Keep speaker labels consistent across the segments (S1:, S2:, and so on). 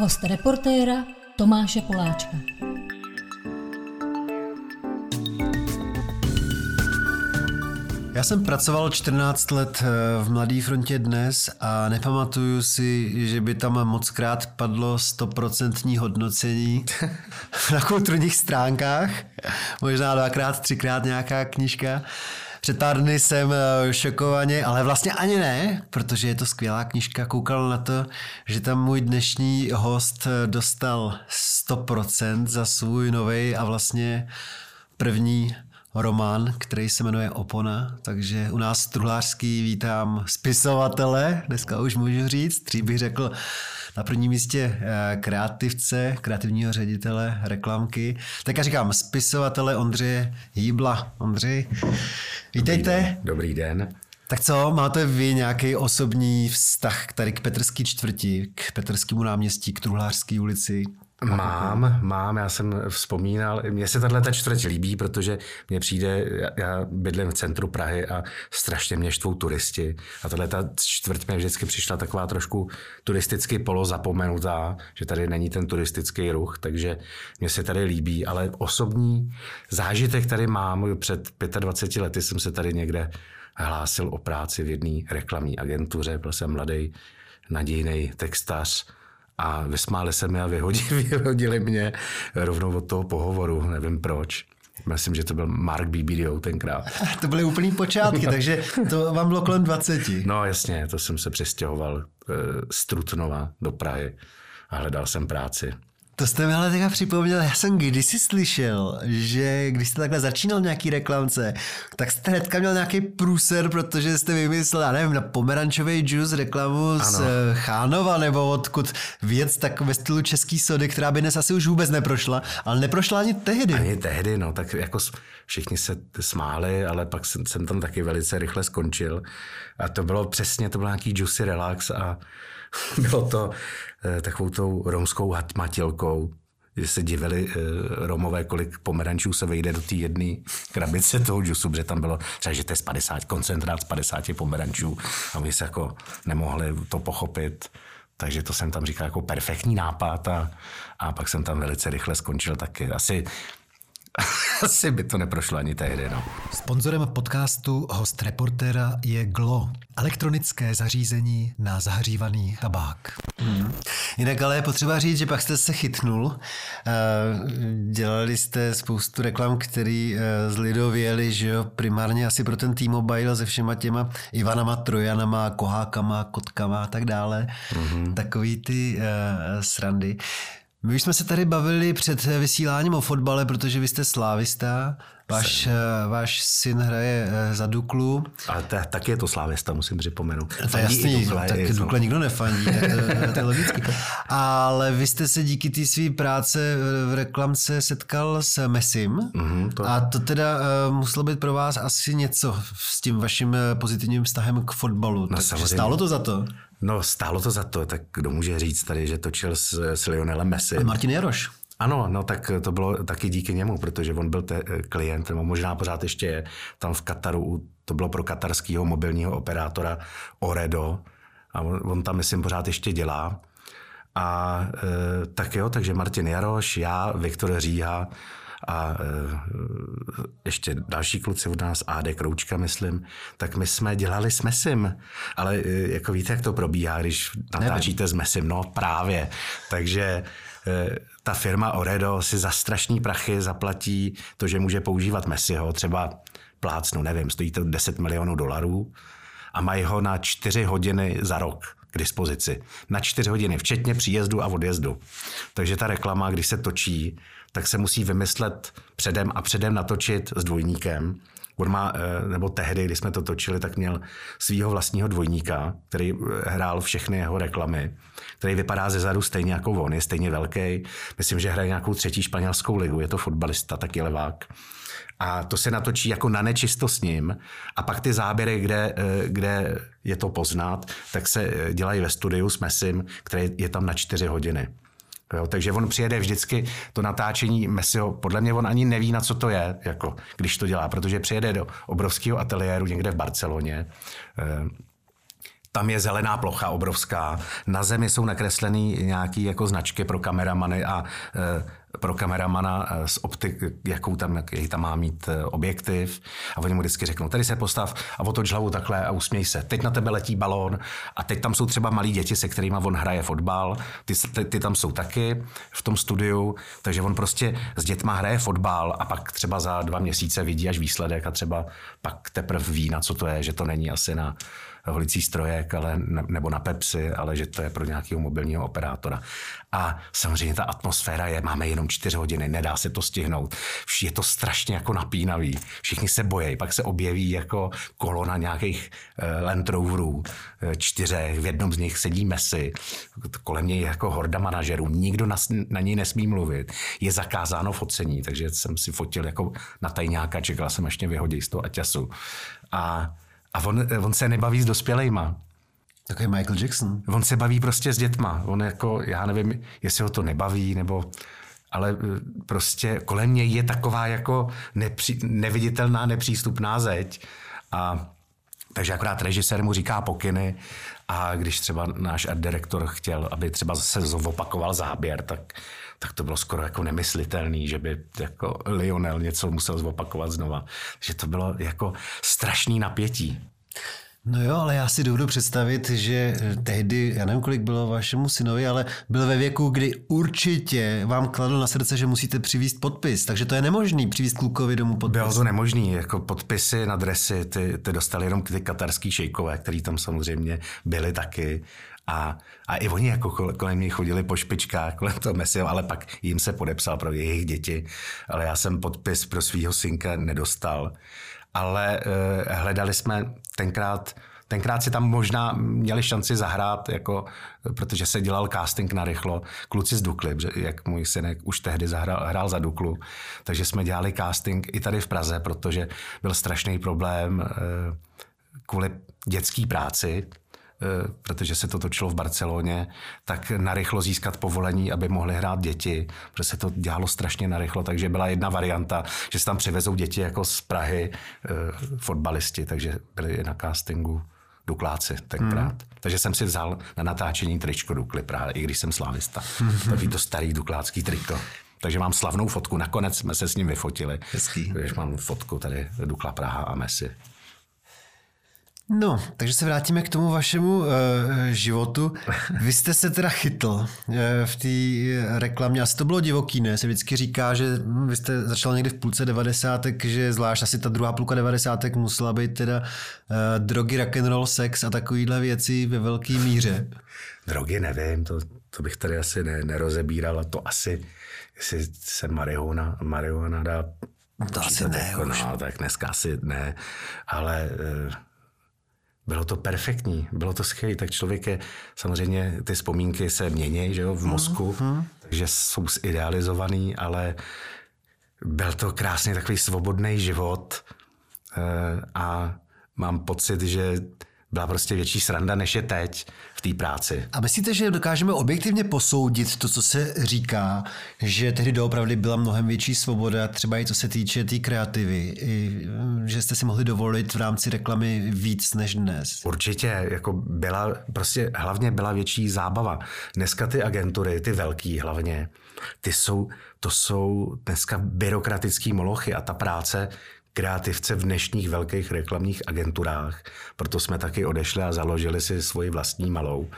S1: Host reportéra Tomáše Poláčka.
S2: Já jsem pracoval 14 let eh, v Mladé frontě dnes a nepamatuju si, že by tam moc krát padlo 100% hodnocení na kulturních stránkách. Možná dvakrát, třikrát nějaká knížka. Dny jsem eh, šokovaně, ale vlastně ani ne, protože je to skvělá knížka, koukal na to, že tam můj dnešní host eh, dostal 100% za svůj nový a vlastně první román, který se jmenuje Opona, takže u nás truhlářský vítám spisovatele, dneska už můžu říct, dřív bych řekl na prvním místě eh, kreativce, kreativního ředitele reklamky. Tak já říkám spisovatele Ondřeje Jíbla. Ondřej, vítejte.
S3: Dobrý den. Dobrý den.
S2: Tak co, máte vy nějaký osobní vztah tady k Petrský čtvrti, k Petrskému náměstí, k Truhlářské ulici?
S3: Mám, mám, já jsem vzpomínal, mně se tahle ta čtvrť líbí, protože mně přijde, já bydlím v centru Prahy a strašně mě štvou turisti. A tahle ta čtvrť mě vždycky přišla taková trošku turisticky polozapomenutá, že tady není ten turistický ruch, takže mně se tady líbí, ale osobní zážitek tady mám, před 25 lety jsem se tady někde hlásil o práci v jedné reklamní agentuře, byl jsem mladý, nadějný textař, a vysmáli se mi a vyhodili, vyhodili mě rovnou od toho pohovoru, nevím proč. Myslím, že to byl Mark BBDO tenkrát.
S2: To byly úplný počátky, takže to vám bylo kolem 20.
S3: No jasně, to jsem se přestěhoval z Trutnova do Prahy a hledal jsem práci.
S2: To jste mi ale teďka připomněl, já jsem kdysi slyšel, že když jste takhle začínal nějaký reklamce, tak jste hnedka měl nějaký průser, protože jste vymyslel, já nevím, na pomerančový juice reklamu ano. z eh, Chánova nebo odkud věc tak ve stylu český sody, která by dnes asi už vůbec neprošla, ale neprošla ani tehdy.
S3: Ani tehdy, no, tak jako všichni se smáli, ale pak jsem, jsem tam taky velice rychle skončil a to bylo přesně, to byl nějaký juicy relax a bylo to eh, takovou tou romskou hatmatilkou, že se divili eh, Romové, kolik pomerančů se vejde do té jedné krabice toho džusu, protože tam bylo třeba, že to je z 50, koncentrát z 50 pomerančů a oni se jako nemohli to pochopit. Takže to jsem tam říkal jako perfektní nápad a, a pak jsem tam velice rychle skončil taky. Asi Asi by to neprošlo ani tehdy, no.
S2: Sponzorem podcastu host reportéra je Glo, elektronické zařízení na zahřívaný tabák. Hmm. Jinak ale je potřeba říct, že pak jste se chytnul. Eh, dělali jste spoustu reklam, který eh, zlidověli, že jo, primárně asi pro ten T-Mobile se všema těma Ivanama, Trojanama, Kohákama, Kotkama a tak dále. Mm-hmm. Takový ty uh, srandy. My už jsme se tady bavili před vysíláním o fotbale, protože vy jste slávista, váš, eh, váš syn hraje eh, za Duklu.
S3: Ale to, taky je to slávista, musím připomenout.
S2: To je jasný, Dukle, tak je, Dukle nikdo nefandí, tak to, to je logický. Ale vy jste se díky té své práce v reklamce setkal s Messim mm-hmm, to... a to teda uh, muselo být pro vás asi něco s tím vaším pozitivním vztahem k fotbalu. No, Takže stálo to za to?
S3: No, stálo to za to, tak kdo může říct tady, že točil s, s Lionelem Messi.
S2: A Martin Jaroš.
S3: Ano, no tak to bylo taky díky němu, protože on byl te, klient, nebo možná pořád ještě je tam v Kataru, to bylo pro katarského mobilního operátora Oredo a on, on tam, myslím, pořád ještě dělá. A e, tak jo, takže Martin Jaroš, já, Viktor Říha, a e, ještě další kluci od nás, AD Kroučka, myslím, tak my jsme dělali s Mesim. Ale e, jako víte, jak to probíhá, když natáčíte s Mesim? No právě. Takže e, ta firma Oredo si za strašný prachy zaplatí to, že může používat Messiho, třeba plácnu, nevím, stojí to 10 milionů dolarů a mají ho na 4 hodiny za rok k dispozici. Na 4 hodiny, včetně příjezdu a odjezdu. Takže ta reklama, když se točí, tak se musí vymyslet předem a předem natočit s dvojníkem. On má, eh, nebo tehdy, když jsme to točili, tak měl svého vlastního dvojníka, který eh, hrál všechny jeho reklamy, který vypadá ze zadu stejně jako on, je stejně velký. Myslím, že hraje nějakou třetí španělskou ligu, je to fotbalista, taky levák. A to se natočí jako na nečisto s ním. A pak ty záběry, kde, eh, kde je to poznat, tak se dělají ve studiu s Messim, který je tam na čtyři hodiny. Jo, takže on přijede vždycky to natáčení Messiho, podle mě on ani neví, na co to je, jako, když to dělá, protože přijede do obrovského ateliéru někde v Barceloně, eh, tam je zelená plocha obrovská, na zemi jsou nakreslený nějaký jako značky pro kameramany a e, pro kameramana eh, s optik, jakou tam, jaký tam má mít eh, objektiv a oni mu vždycky řeknou, tady se postav a otoč hlavu takhle a usměj se. Teď na tebe letí balón a teď tam jsou třeba malí děti, se kterými on hraje fotbal, ty, ty, ty tam jsou taky v tom studiu, takže on prostě s dětma hraje fotbal a pak třeba za dva měsíce vidí až výsledek a třeba pak teprve ví, na co to je, že to není asi na holicí strojek ale, nebo na Pepsi, ale že to je pro nějakého mobilního operátora. A samozřejmě ta atmosféra je, máme jenom čtyři hodiny, nedá se to stihnout. Je to strašně jako napínavý. Všichni se bojí, pak se objeví jako kolona nějakých uh, Land Roverů, uh, čtyřech, v jednom z nich sedí Messi, kolem něj jako horda manažerů, nikdo na, na něj nesmí mluvit. Je zakázáno focení, takže jsem si fotil jako na tajňáka, čekal jsem ještě vyhodit z toho Aťasu. A a on, on se nebaví s dospělejma.
S2: Takový Michael Jackson.
S3: On se baví prostě s dětma. On jako, já nevím, jestli ho to nebaví, nebo ale eh, prostě kolem něj je taková jako nepří, neviditelná, nepřístupná zeď. A takže akorát režisér mu říká pokyny a když třeba náš art direktor chtěl, aby třeba se zopakoval záběr, tak, tak to bylo skoro jako nemyslitelný, že by jako Lionel něco musel zopakovat znova. Takže to bylo jako strašný napětí.
S2: No jo, ale já si dovedu představit, že tehdy, já nevím, kolik bylo vašemu synovi, ale byl ve věku, kdy určitě vám kladl na srdce, že musíte přivízt podpis, takže to je nemožný přivízt klukovi domů podpis.
S3: Bylo to nemožný, jako podpisy na dresy, ty, ty dostali jenom ty katarský šejkové, který tam samozřejmě byli taky. A, a i oni jako kolem mě chodili po špičkách, kolem toho Messi, ale pak jim se podepsal pro jejich děti. Ale já jsem podpis pro svého synka nedostal ale uh, hledali jsme tenkrát Tenkrát si tam možná měli šanci zahrát, jako, protože se dělal casting na rychlo. Kluci z Dukly, jak můj synek už tehdy zahrál, hrál za Duklu, takže jsme dělali casting i tady v Praze, protože byl strašný problém uh, kvůli dětské práci, Eh, protože se to točilo v Barceloně, tak narychlo získat povolení, aby mohli hrát děti, protože se to dělalo strašně narychlo, takže byla jedna varianta, že se tam přivezou děti jako z Prahy eh, fotbalisti, takže byli na castingu Dukláci tenkrát. Hmm. Takže jsem si vzal na natáčení tričko Dukly právě, i když jsem slávista. Takový to starý duklácký triko. Takže mám slavnou fotku. Nakonec jsme se s ním vyfotili.
S2: Hezký.
S3: Takže mám fotku tady Dukla Praha a Messi.
S2: No, takže se vrátíme k tomu vašemu uh, životu. Vy jste se teda chytl uh, v té reklamě. Asi to bylo divoký, ne? Se vždycky říká, že hm, vy jste začal někdy v půlce devadesátek, že zvlášť asi ta druhá půlka devadesátek musela být teda uh, drogy, rock and roll, sex a takovýhle věci ve velké míře.
S3: Drogy nevím, to, to bych tady asi ne, nerozebíral a to asi, jestli se marihuana, marihuana dá
S2: to asi ne,
S3: jako, no, tak dneska asi ne, ale uh, bylo to perfektní, bylo to skvělé. Tak člověk je, samozřejmě ty vzpomínky se mění že jo, v mozku, mm-hmm. takže jsou zidealizovaný, ale byl to krásný takový svobodný život eh, a mám pocit, že byla prostě větší sranda, než je teď v té práci.
S2: A myslíte, že dokážeme objektivně posoudit to, co se říká, že tehdy doopravdy byla mnohem větší svoboda, třeba i co se týče té tý kreativy, i, že jste si mohli dovolit v rámci reklamy víc než dnes?
S3: Určitě, jako byla, prostě hlavně byla větší zábava. Dneska ty agentury, ty velký hlavně, ty jsou, to jsou dneska byrokratický molochy a ta práce kreativce v dnešních velkých reklamních agenturách. Proto jsme taky odešli a založili si svoji vlastní malou.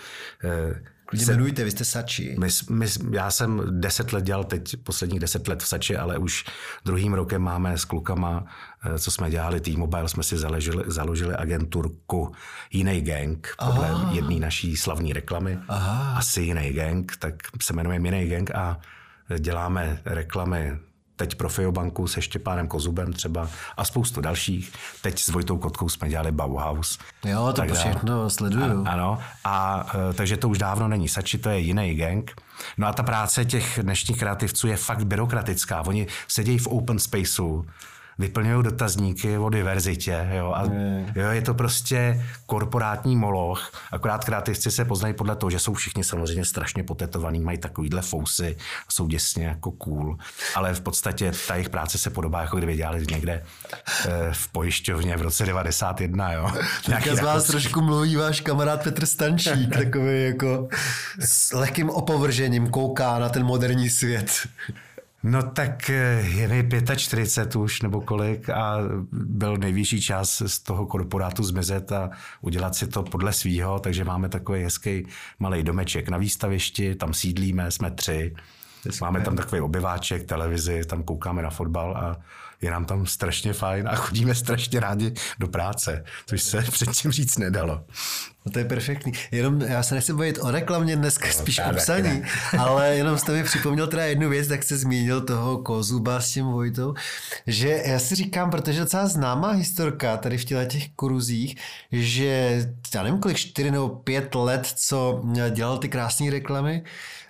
S2: Eh, Klidně se, jmenujte, vy jste Sači.
S3: My, my, já jsem deset let dělal teď, posledních deset let v Sači, ale už druhým rokem máme s klukama, eh, co jsme dělali T-Mobile, jsme si založili, založili agenturku Jiný gang, podle jedné naší slavní reklamy. Aha. Asi Jiný gang, tak se jmenujeme Jiný gang a děláme reklamy teď pro Feobanku se Štěpánem Kozubem třeba a spoustu dalších. Teď s Vojtou Kotkou jsme dělali Bauhaus.
S2: Jo, to všechno sleduju.
S3: A, ano, a e, takže to už dávno není Sači, to je jiný gang. No a ta práce těch dnešních kreativců je fakt byrokratická. Oni sedějí v open spaceu, vyplňují dotazníky o diverzitě. Jo, a, jo, je to prostě korporátní moloch. Akorát kreativci se poznají podle toho, že jsou všichni samozřejmě strašně potetovaní, mají takovýhle fousy, jsou děsně jako cool. Ale v podstatě ta jejich práce se podobá, jako kdyby dělali někde eh, v pojišťovně v roce 91. Jo.
S2: Nějaký z vás jako... trošku mluví váš kamarád Petr Stančík, takový jako s lehkým opovržením kouká na ten moderní svět.
S3: No tak eh, je mi 45 už nebo kolik a byl nejvyšší čas z toho korporátu zmizet a udělat si to podle svýho, takže máme takový hezký malý domeček na výstavišti, tam sídlíme, jsme tři. Máme tam takový obyváček, televizi, tam koukáme na fotbal a je nám tam strašně fajn a chodíme strašně rádi do práce, což se předtím říct nedalo.
S2: No to je perfektní. Jenom já se nechci bavit o reklamě dneska, no, spíš o psaní, ale jenom jste mi připomněl teda jednu věc, tak se zmínil toho Kozuba s tím Vojtou, že já si říkám, protože docela známá historka tady v těle těch kruzích, že já nevím kolik, čtyři nebo pět let, co dělal ty krásné reklamy,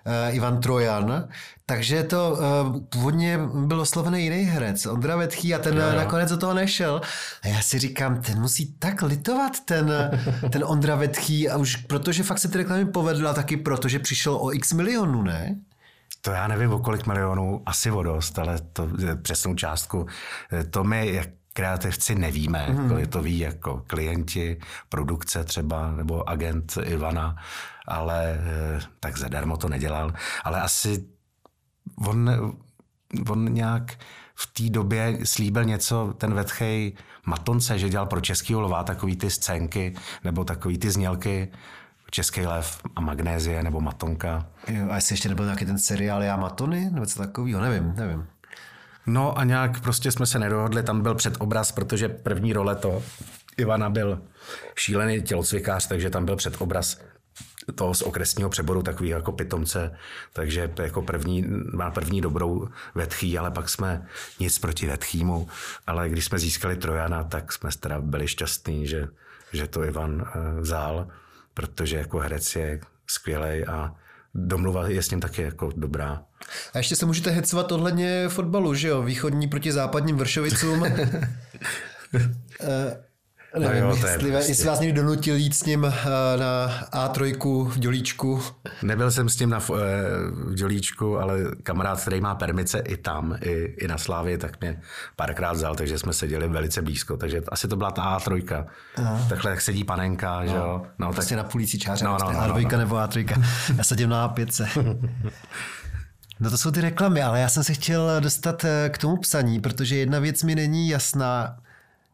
S2: uh, Ivan Trojan, takže to uh, původně byl oslovený jiný herec, Ondra Vetchý a ten jo, jo. nakonec do toho nešel. A já si říkám, ten musí tak litovat, ten, ten Ondra Vetchý, a už protože fakt se ty reklamy povedly a taky proto, že přišel o x milionů, ne?
S3: To já nevím o kolik milionů, asi o dost, ale to přesnou částku. To my jak kreativci nevíme, mm. kolik to ví jako klienti, produkce třeba, nebo agent Ivana, ale eh, tak zadarmo to nedělal. Ale asi on, on nějak v té době slíbil něco, ten Vetchej Matonce, že dělal pro Český lva takový ty scénky nebo takový ty znělky Český lev a magnézie nebo Matonka.
S2: Jo, a jestli ještě nebyl nějaký ten seriál Já Matony nebo co takového, nevím, nevím.
S3: No a nějak prostě jsme se nedohodli, tam byl předobraz, protože první role to Ivana byl šílený tělocvikář, takže tam byl předobraz toho z okresního přeboru takový jako pitomce, takže jako první, má první dobrou vetchý, ale pak jsme nic proti vetchýmu, ale když jsme získali Trojana, tak jsme teda byli šťastní, že, že to Ivan eh, vzal, protože jako herec je skvělý a domluva je s ním taky jako dobrá.
S2: A ještě se můžete hecovat ohledně fotbalu, že jo? Východní proti západním Vršovicům. Eh, Nevím, no jo, jestli, prostě... jestli vás někdo donutil jít s ním eh, na A3 v Dělíčku.
S3: Nebyl jsem s ním na, eh, v Dělíčku, ale kamarád, který má permice i tam, i, i na Slávě, tak mě párkrát vzal, takže jsme seděli velice blízko. Takže asi to byla ta A3. Aha. Takhle jak sedí panenka, no. že jo.
S2: No, prostě tak... na půlící čáře, no, no, no, A2 no, no. nebo A3. Já sedím na A5. No to jsou ty reklamy, ale já jsem se chtěl dostat eh, k tomu psaní, protože jedna věc mi není jasná.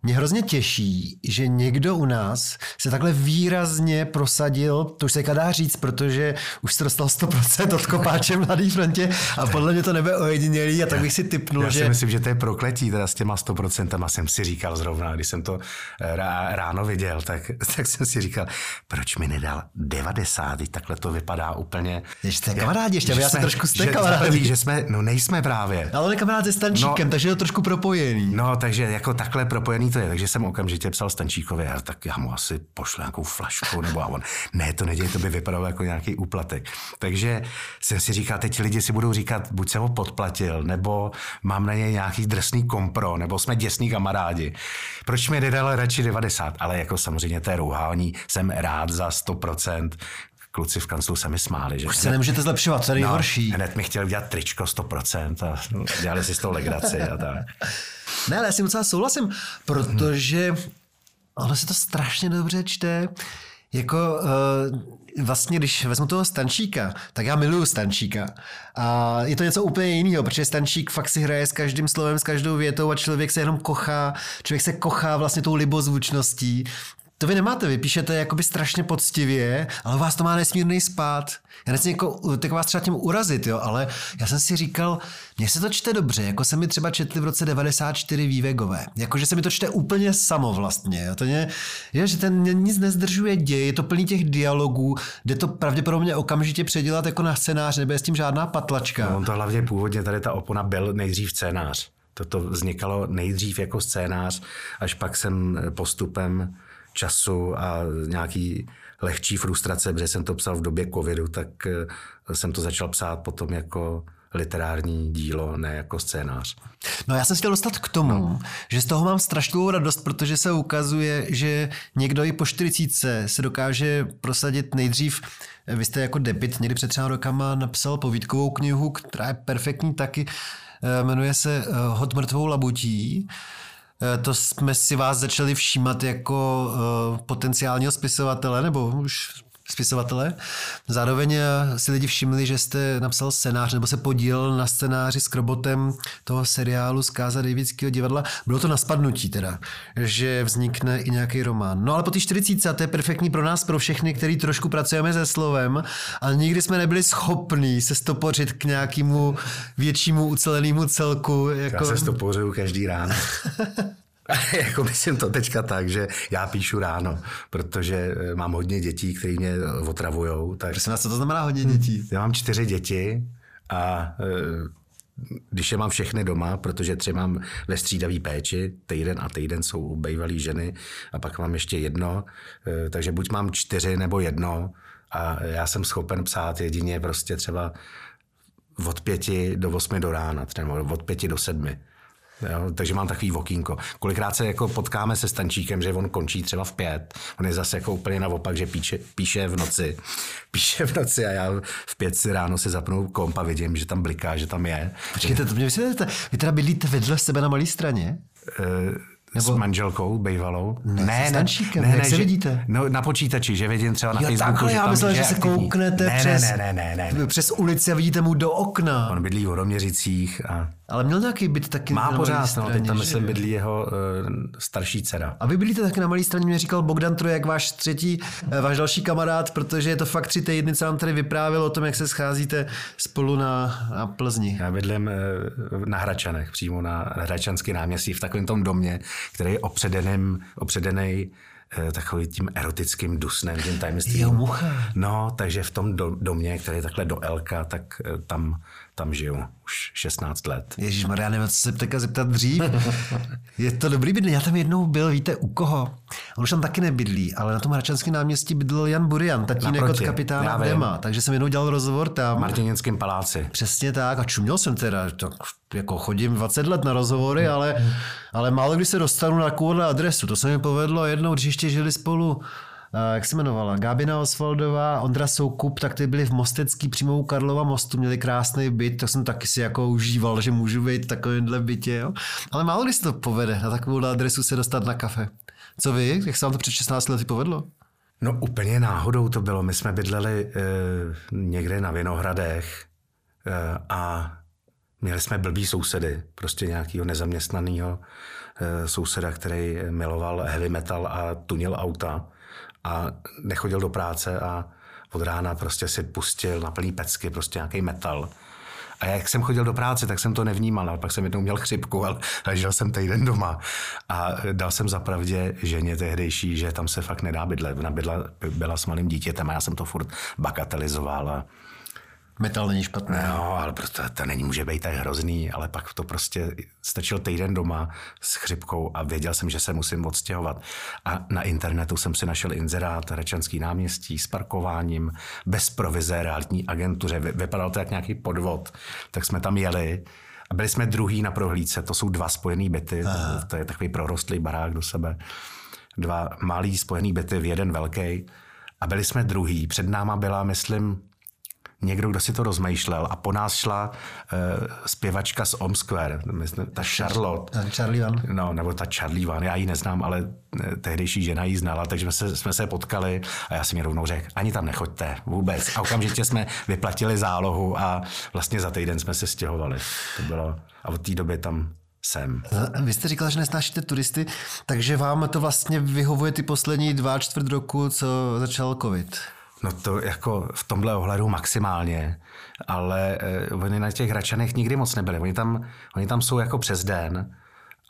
S2: Mě hrozně těší, že někdo u nás se takhle výrazně prosadil, to už se dá říct, protože už se dostal 100% od kopáče Mladý frontě a podle mě to nebe ojedinělý a tak bych si typnul,
S3: Já
S2: že...
S3: si myslím, že to je prokletí teda s těma 100% a jsem si říkal zrovna, když jsem to eh, ráno viděl, tak, tak jsem si říkal, proč mi nedal 90, takhle to vypadá úplně...
S2: Ještě kamarádi, ještě, já se trošku jste
S3: kamarádi. Že jsme, no nejsme právě.
S2: Ale kamarád se Stančíkem, no, takže je to trošku propojený.
S3: No, takže jako takhle propojený to je, takže jsem okamžitě psal Stančíkovi, a tak já mu asi pošlu nějakou flašku, nebo a on, ne, to neděje, to by vypadalo jako nějaký úplatek. Takže jsem si říkal, teď lidi si budou říkat, buď jsem ho podplatil, nebo mám na něj nějaký drsný kompro, nebo jsme děsní kamarádi. Proč mi nedal radši 90? Ale jako samozřejmě je rouhání, jsem rád za 100%, kluci v kanclu se mi smáli. Že
S2: Už se nemůžete zlepšovat, co je no, nejhorší.
S3: No, hned mi chtěl dělat tričko 100% a dělali si z toho legraci a tak.
S2: Ne, ale já si docela souhlasím, protože ono se to strašně dobře čte. Jako uh, vlastně, když vezmu toho Stančíka, tak já miluju Stančíka. A je to něco úplně jiného, protože Stančík fakt si hraje s každým slovem, s každou větou a člověk se jenom kochá, člověk se kochá vlastně tou libozvučností. To vy nemáte, vy píšete jakoby strašně poctivě, ale vás to má nesmírný spát. Já nechci jako, tak vás třeba tím urazit, jo, ale já jsem si říkal, mně se to čte dobře, jako se mi třeba četli v roce 94 vývegové. Jakože se mi to čte úplně samo vlastně. Jo. To mě, je, že ten nic nezdržuje děj, je to plný těch dialogů, jde to pravděpodobně okamžitě předělat jako na scénář, nebude s tím žádná patlačka.
S3: No, on to hlavně původně tady ta opona byl nejdřív scénář. Toto vznikalo nejdřív jako scénář, až pak jsem postupem času a nějaký lehčí frustrace, protože jsem to psal v době covidu, tak eh, jsem to začal psát potom jako literární dílo, ne jako scénář.
S2: No já jsem chtěl dostat k tomu, no. že z toho mám strašnou radost, protože se ukazuje, že někdo i po 40 se dokáže prosadit nejdřív vy jste jako debit někdy před třeba rokama napsal povídkovou knihu, která je perfektní taky, eh, jmenuje se eh, Hod mrtvou labutí. Eh, to jsme si vás začali všímat jako potenciálního spisovatele, nebo už spisovatele. Zároveň eh, si lidi všimli, že jste napsal scénář nebo se podílel na scénáři s Krobotem toho seriálu z Káza Davidského divadla. Bylo to na spadnutí teda, že vznikne i nějaký román. No ale po té 40 to je perfektní pro nás, pro všechny, kteří trošku pracujeme se slovem, ale nikdy jsme nebyli schopní se stopořit k nějakému většímu ucelenému celku.
S3: Jako... Já se stopořuju každý ráno. jako myslím to teďka tak, že já píšu ráno, protože eh, mám hodně dětí, které mě otravujou.
S2: Tak... Prosím vás, co to znamená hodně dětí?
S3: Já mám čtyři děti a eh, když je mám všechny doma, protože tři mám ve střídavý péči, týden a týden jsou bývalý ženy a pak mám ještě jedno, eh, takže buď mám čtyři nebo jedno a já jsem schopen psát jedině prostě třeba od pěti do osmi do rána, třeba od pěti do sedmi. Jo, takže mám takový vokínko. Kolikrát se jako potkáme se Stančíkem, že on končí třeba v pět. On je zase jako úplně naopak, že píše, píše v noci. Píše v noci a já v pět si ráno si zapnu komp a vidím, že tam bliká, že tam je.
S2: Počkejte, to mě vysvětlete. Vy teda bydlíte vedle sebe na malé straně?
S3: Uh, nebo... S manželkou bývalou?
S2: Ne, ne, ne, ne, jak se že, vidíte?
S3: No, na počítači, že vidím třeba na jo, Facebooku,
S2: takhle,
S3: že
S2: já myslel, že se kouknete
S3: ne,
S2: přes,
S3: ne, ne, ne, ne, ne.
S2: přes ulici a vidíte mu do okna.
S3: On bydlí v Horoměřicích a
S2: ale měl nějaký byt taky
S3: Má
S2: na
S3: pořád,
S2: straně,
S3: no, teď tam myslím bydlí jeho uh, starší dcera.
S2: A vy bydlíte taky na malé straně, mě říkal Bogdan Trojek, váš třetí, eh, váš další kamarád, protože je to fakt tři týdny, co nám tady vyprávěl o tom, jak se scházíte spolu na, na Plzni.
S3: Já bydlím uh, na Hračanech, přímo na Hračanský náměstí, v takovém tom domě, který je opředeným, opředený takový tím erotickým dusnem, tím tajemstvím.
S2: Jo, mucha.
S3: No, takže v tom domě, který je takhle do Elka, tak tam tam žiju už 16 let.
S2: Ježíš Maria, nevím, co se teďka zeptat dřív. je to dobrý bydlení. Já tam jednou byl, víte, u koho? On už tam taky nebydlí, ale na tom Hračanském náměstí bydlel Jan Burian, tatínek Naproti. od kapitána Dema. Takže jsem jednou dělal rozhovor tam.
S3: V Martinickém paláci.
S2: Přesně tak. A čuměl jsem teda, tak jako chodím 20 let na rozhovory, ale, ale málo kdy se dostanu na takovou adresu. To se mi povedlo jednou, když ještě žili spolu jak se jmenovala, Gábina Osvaldová, Ondra Soukup, tak ty byli v Mostecký přímo u Karlova mostu, měli krásný byt, to jsem taky si jako užíval, že můžu být v takovémhle bytě, jo. Ale málo kdy se to povede na takovou adresu se dostat na kafe. Co vy? Jak se vám to před 16 lety povedlo?
S3: No úplně náhodou to bylo. My jsme bydleli e, někde na Vinohradech e, a měli jsme blbý sousedy, prostě nějakého nezaměstnaného e, souseda, který miloval heavy metal a tunil auta a nechodil do práce a od rána prostě si pustil na plný pecky prostě nějaký metal. A jak jsem chodil do práce, tak jsem to nevnímal, ale pak jsem jednou měl chřipku, ale ležel jsem týden doma. A dal jsem zapravdě ženě tehdejší, že tam se fakt nedá bydlet. Ona bydla, byla s malým dítětem a já jsem to furt bagatelizoval. A
S2: Metal není špatný.
S3: No, ale prostě to není může být tak hrozný, ale pak to prostě stačil týden doma s chřipkou a věděl jsem, že se musím odstěhovat. A na internetu jsem si našel inzerát Rečanský náměstí s parkováním, bez provize, realitní agentuře. Vypadalo to jak nějaký podvod. Tak jsme tam jeli a byli jsme druhý na prohlídce. To jsou dva spojený byty, Aha. to je takový prorostlý barák do sebe. Dva malý spojený byty v jeden velký. A byli jsme druhý. Před náma byla, myslím, někdo, kdo si to rozmýšlel a po nás šla uh, zpěvačka z Om Square, ta Charlotte.
S2: Charlie Van.
S3: No, nebo ta Charlie Van, já ji neznám, ale eh, tehdejší žena ji znala, takže jsme se, jsme se potkali a já jsem mi rovnou řekl, ani tam nechoďte vůbec. A okamžitě jsme vyplatili zálohu a vlastně za týden jsme se stěhovali. To bylo, a od té doby tam jsem.
S2: Vy jste říkal, že nesnášíte turisty, takže vám to vlastně vyhovuje ty poslední dva čtvrt roku, co začal covid.
S3: No to jako v tomhle ohledu maximálně, ale eh, oni na těch Hračanech nikdy moc nebyli. Oni tam, oni tam jsou jako přes den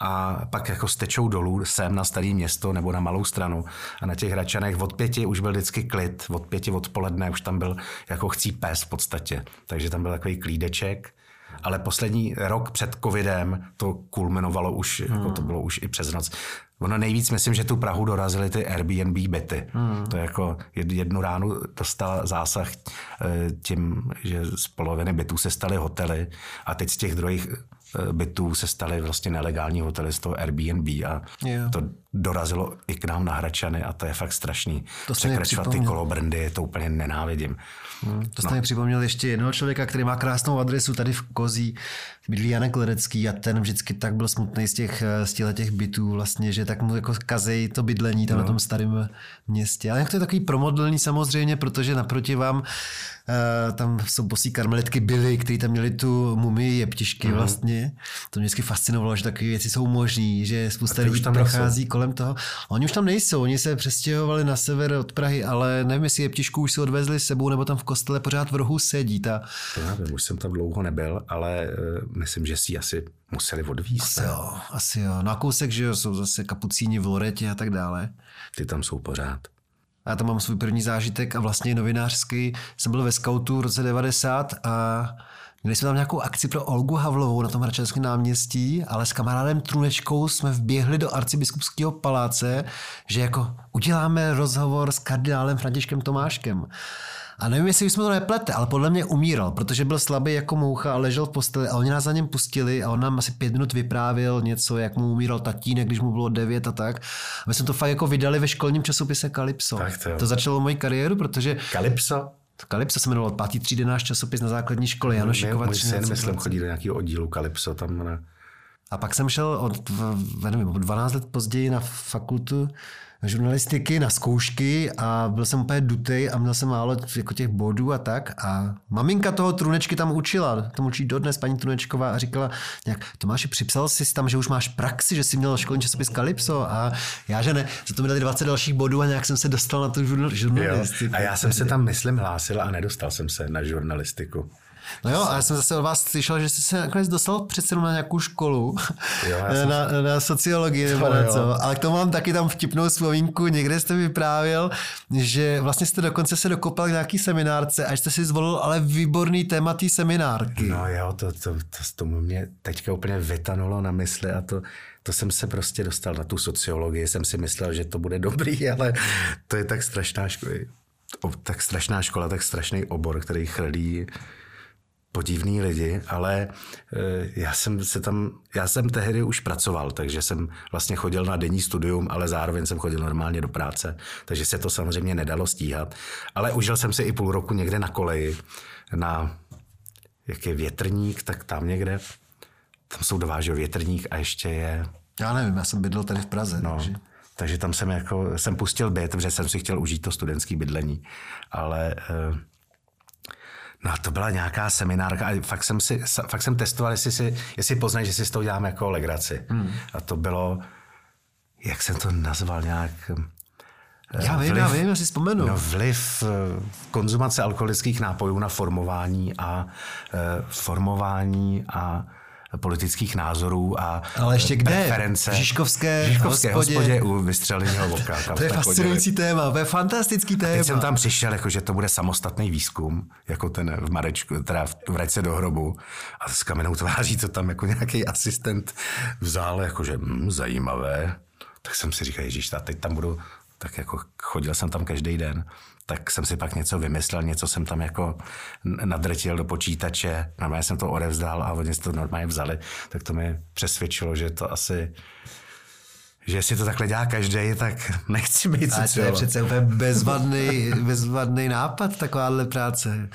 S3: a pak jako stečou dolů sem na staré město nebo na malou stranu. A na těch Hračanech od pěti už byl vždycky klid, od pěti odpoledne už tam byl jako chcí pes v podstatě. Takže tam byl takový klídeček. Ale poslední rok před covidem to kulminovalo už, hmm. jako to bylo už i přes noc. Ono nejvíc, myslím, že tu Prahu dorazily ty Airbnb byty. Hmm. To je jako jednu ránu dostal zásah eh, tím, že z poloviny bytů se staly hotely a teď z těch druhých Eh, bytů se staly vlastně nelegální hotely z toho Airbnb a jo. to dorazilo i k nám na Hračany a to je fakt strašný. To Překračovat ty kolobrndy, to úplně nenávidím.
S2: Hmm, to jste no. mi připomněl ještě jednoho člověka, který má krásnou adresu tady v Kozí, bydlí Janek Ledecký a ten vždycky tak byl smutný z těch, eh, z těch bytů vlastně, že tak mu jako kazej to bydlení tam no. na tom starém městě. Ale jak to je takový promodlný samozřejmě, protože naproti vám Uh, tam jsou bosí karmelitky byly, kteří tam měli tu mumii jeptišky mm. vlastně. To mě vždycky fascinovalo, že takové věci jsou možné, že spousta lidí tam prochází nejsou. kolem toho. Oni už tam nejsou, oni se přestěhovali na sever od Prahy, ale nevím, jestli jeptišku už si odvezli s sebou, nebo tam v kostele pořád v rohu sedí. Ta...
S3: To nevím, už jsem tam dlouho nebyl, ale uh, myslím, že si asi museli odvízt.
S2: Asi jo, asi jo. Na kousek, že jo, jsou zase kapucíni v Loretě a tak dále.
S3: Ty tam jsou pořád.
S2: Já tam mám svůj první zážitek a vlastně novinářský. Jsem byl ve Scoutu v roce 90 a Měli jsme tam nějakou akci pro Olgu Havlovou na tom Hračanském náměstí, ale s kamarádem Trunečkou jsme vběhli do arcibiskupského paláce, že jako uděláme rozhovor s kardinálem Františkem Tomáškem. A nevím, jestli jsme to neplete, ale podle mě umíral, protože byl slabý jako moucha a ležel v posteli a oni nás za něm pustili a on nám asi pět minut vyprávěl něco, jak mu umíral tatínek, když mu bylo devět a tak. A my jsme to fakt jako vydali ve školním časopise Kalypso. Tak to, to začalo moji kariéru, protože...
S3: Kalypso?
S2: Kalypso se jmenoval pátý třídy náš časopis na základní škole Janošikova.
S3: Můj syn, myslím, chodí do nějakého oddílu Kalypso tam na...
S2: A pak jsem šel od, nevím, 12 let později na fakultu žurnalistiky na zkoušky a byl jsem úplně dutej a měl jsem málo jako těch bodů a tak. A maminka toho Trunečky tam učila, tam učí dodnes paní Trunečková a říkala nějak, Tomáši, připsal jsi tam, že už máš praxi, že jsi měl školní časopis Kalypso a já, že ne, za to mi dali 20 dalších bodů a nějak jsem se dostal na tu žurnalistiku.
S3: Jo. A já jsem se tam, myslím, hlásil a nedostal jsem se na žurnalistiku.
S2: No jo, a já jsem zase od vás slyšel, že jste se nakonec dostal přece na nějakou školu, jo, na, jsem... na sociologii nebo něco, ale k tomu mám taky tam vtipnou vzpomínku, někde jste vyprávěl, že vlastně jste dokonce se dokopal k nějaký seminárce a jste si zvolil ale výborný téma té seminárky.
S3: No jo, to, to, to, to mě teďka úplně vytanulo na mysli a to, to jsem se prostě dostal na tu sociologii, jsem si myslel, že to bude dobrý, ale to je tak strašná škola, tak strašná škola, tak strašný obor, který chrlí podivní lidi, ale eh, já jsem se tam, já jsem tehdy už pracoval, takže jsem vlastně chodil na denní studium, ale zároveň jsem chodil normálně do práce, takže se to samozřejmě nedalo stíhat. Ale užil jsem si i půl roku někde na koleji, na jak je větrník, tak tam někde, tam jsou dva, že větrník a ještě je...
S2: Já nevím, já jsem bydlel tady v Praze.
S3: No, takže... takže tam jsem jako, jsem pustil byt, protože jsem si chtěl užít to studentské bydlení, ale eh, No to byla nějaká seminárka a fakt jsem, si, fakt jsem testoval, jestli, si, jestli poznají, že si s tou dělám jako legraci. Hmm. A to bylo, jak jsem to nazval nějak...
S2: Eh, já vím, vliv, já vím, já si vzpomenu.
S3: No, vliv eh, konzumace alkoholických nápojů na formování a uh, formování a politických názorů a
S2: Ale ještě kde?
S3: preference.
S2: V Žižkovské,
S3: Žižkovské hospodě. hospodě u vystřeleného voka.
S2: to je fascinující téma, to je fantastický téma. A
S3: teď jsem tam přišel, jako, že to bude samostatný výzkum, jako ten v Marečku, teda v Vrece do hrobu. A s kamenou tváří to tam jako nějaký asistent vzal, jakože hm, zajímavé. Tak jsem si říkal, ježíš, teď tam budu tak jako chodil jsem tam každý den, tak jsem si pak něco vymyslel, něco jsem tam jako nadrtil do počítače, normálně jsem to odevzdal a oni si to normálně vzali, tak to mi přesvědčilo, že to asi že jestli to takhle dělá každý, tak nechci být
S2: sociolog. to je přece úplně bezvadný, bezvadný nápad, takováhle práce.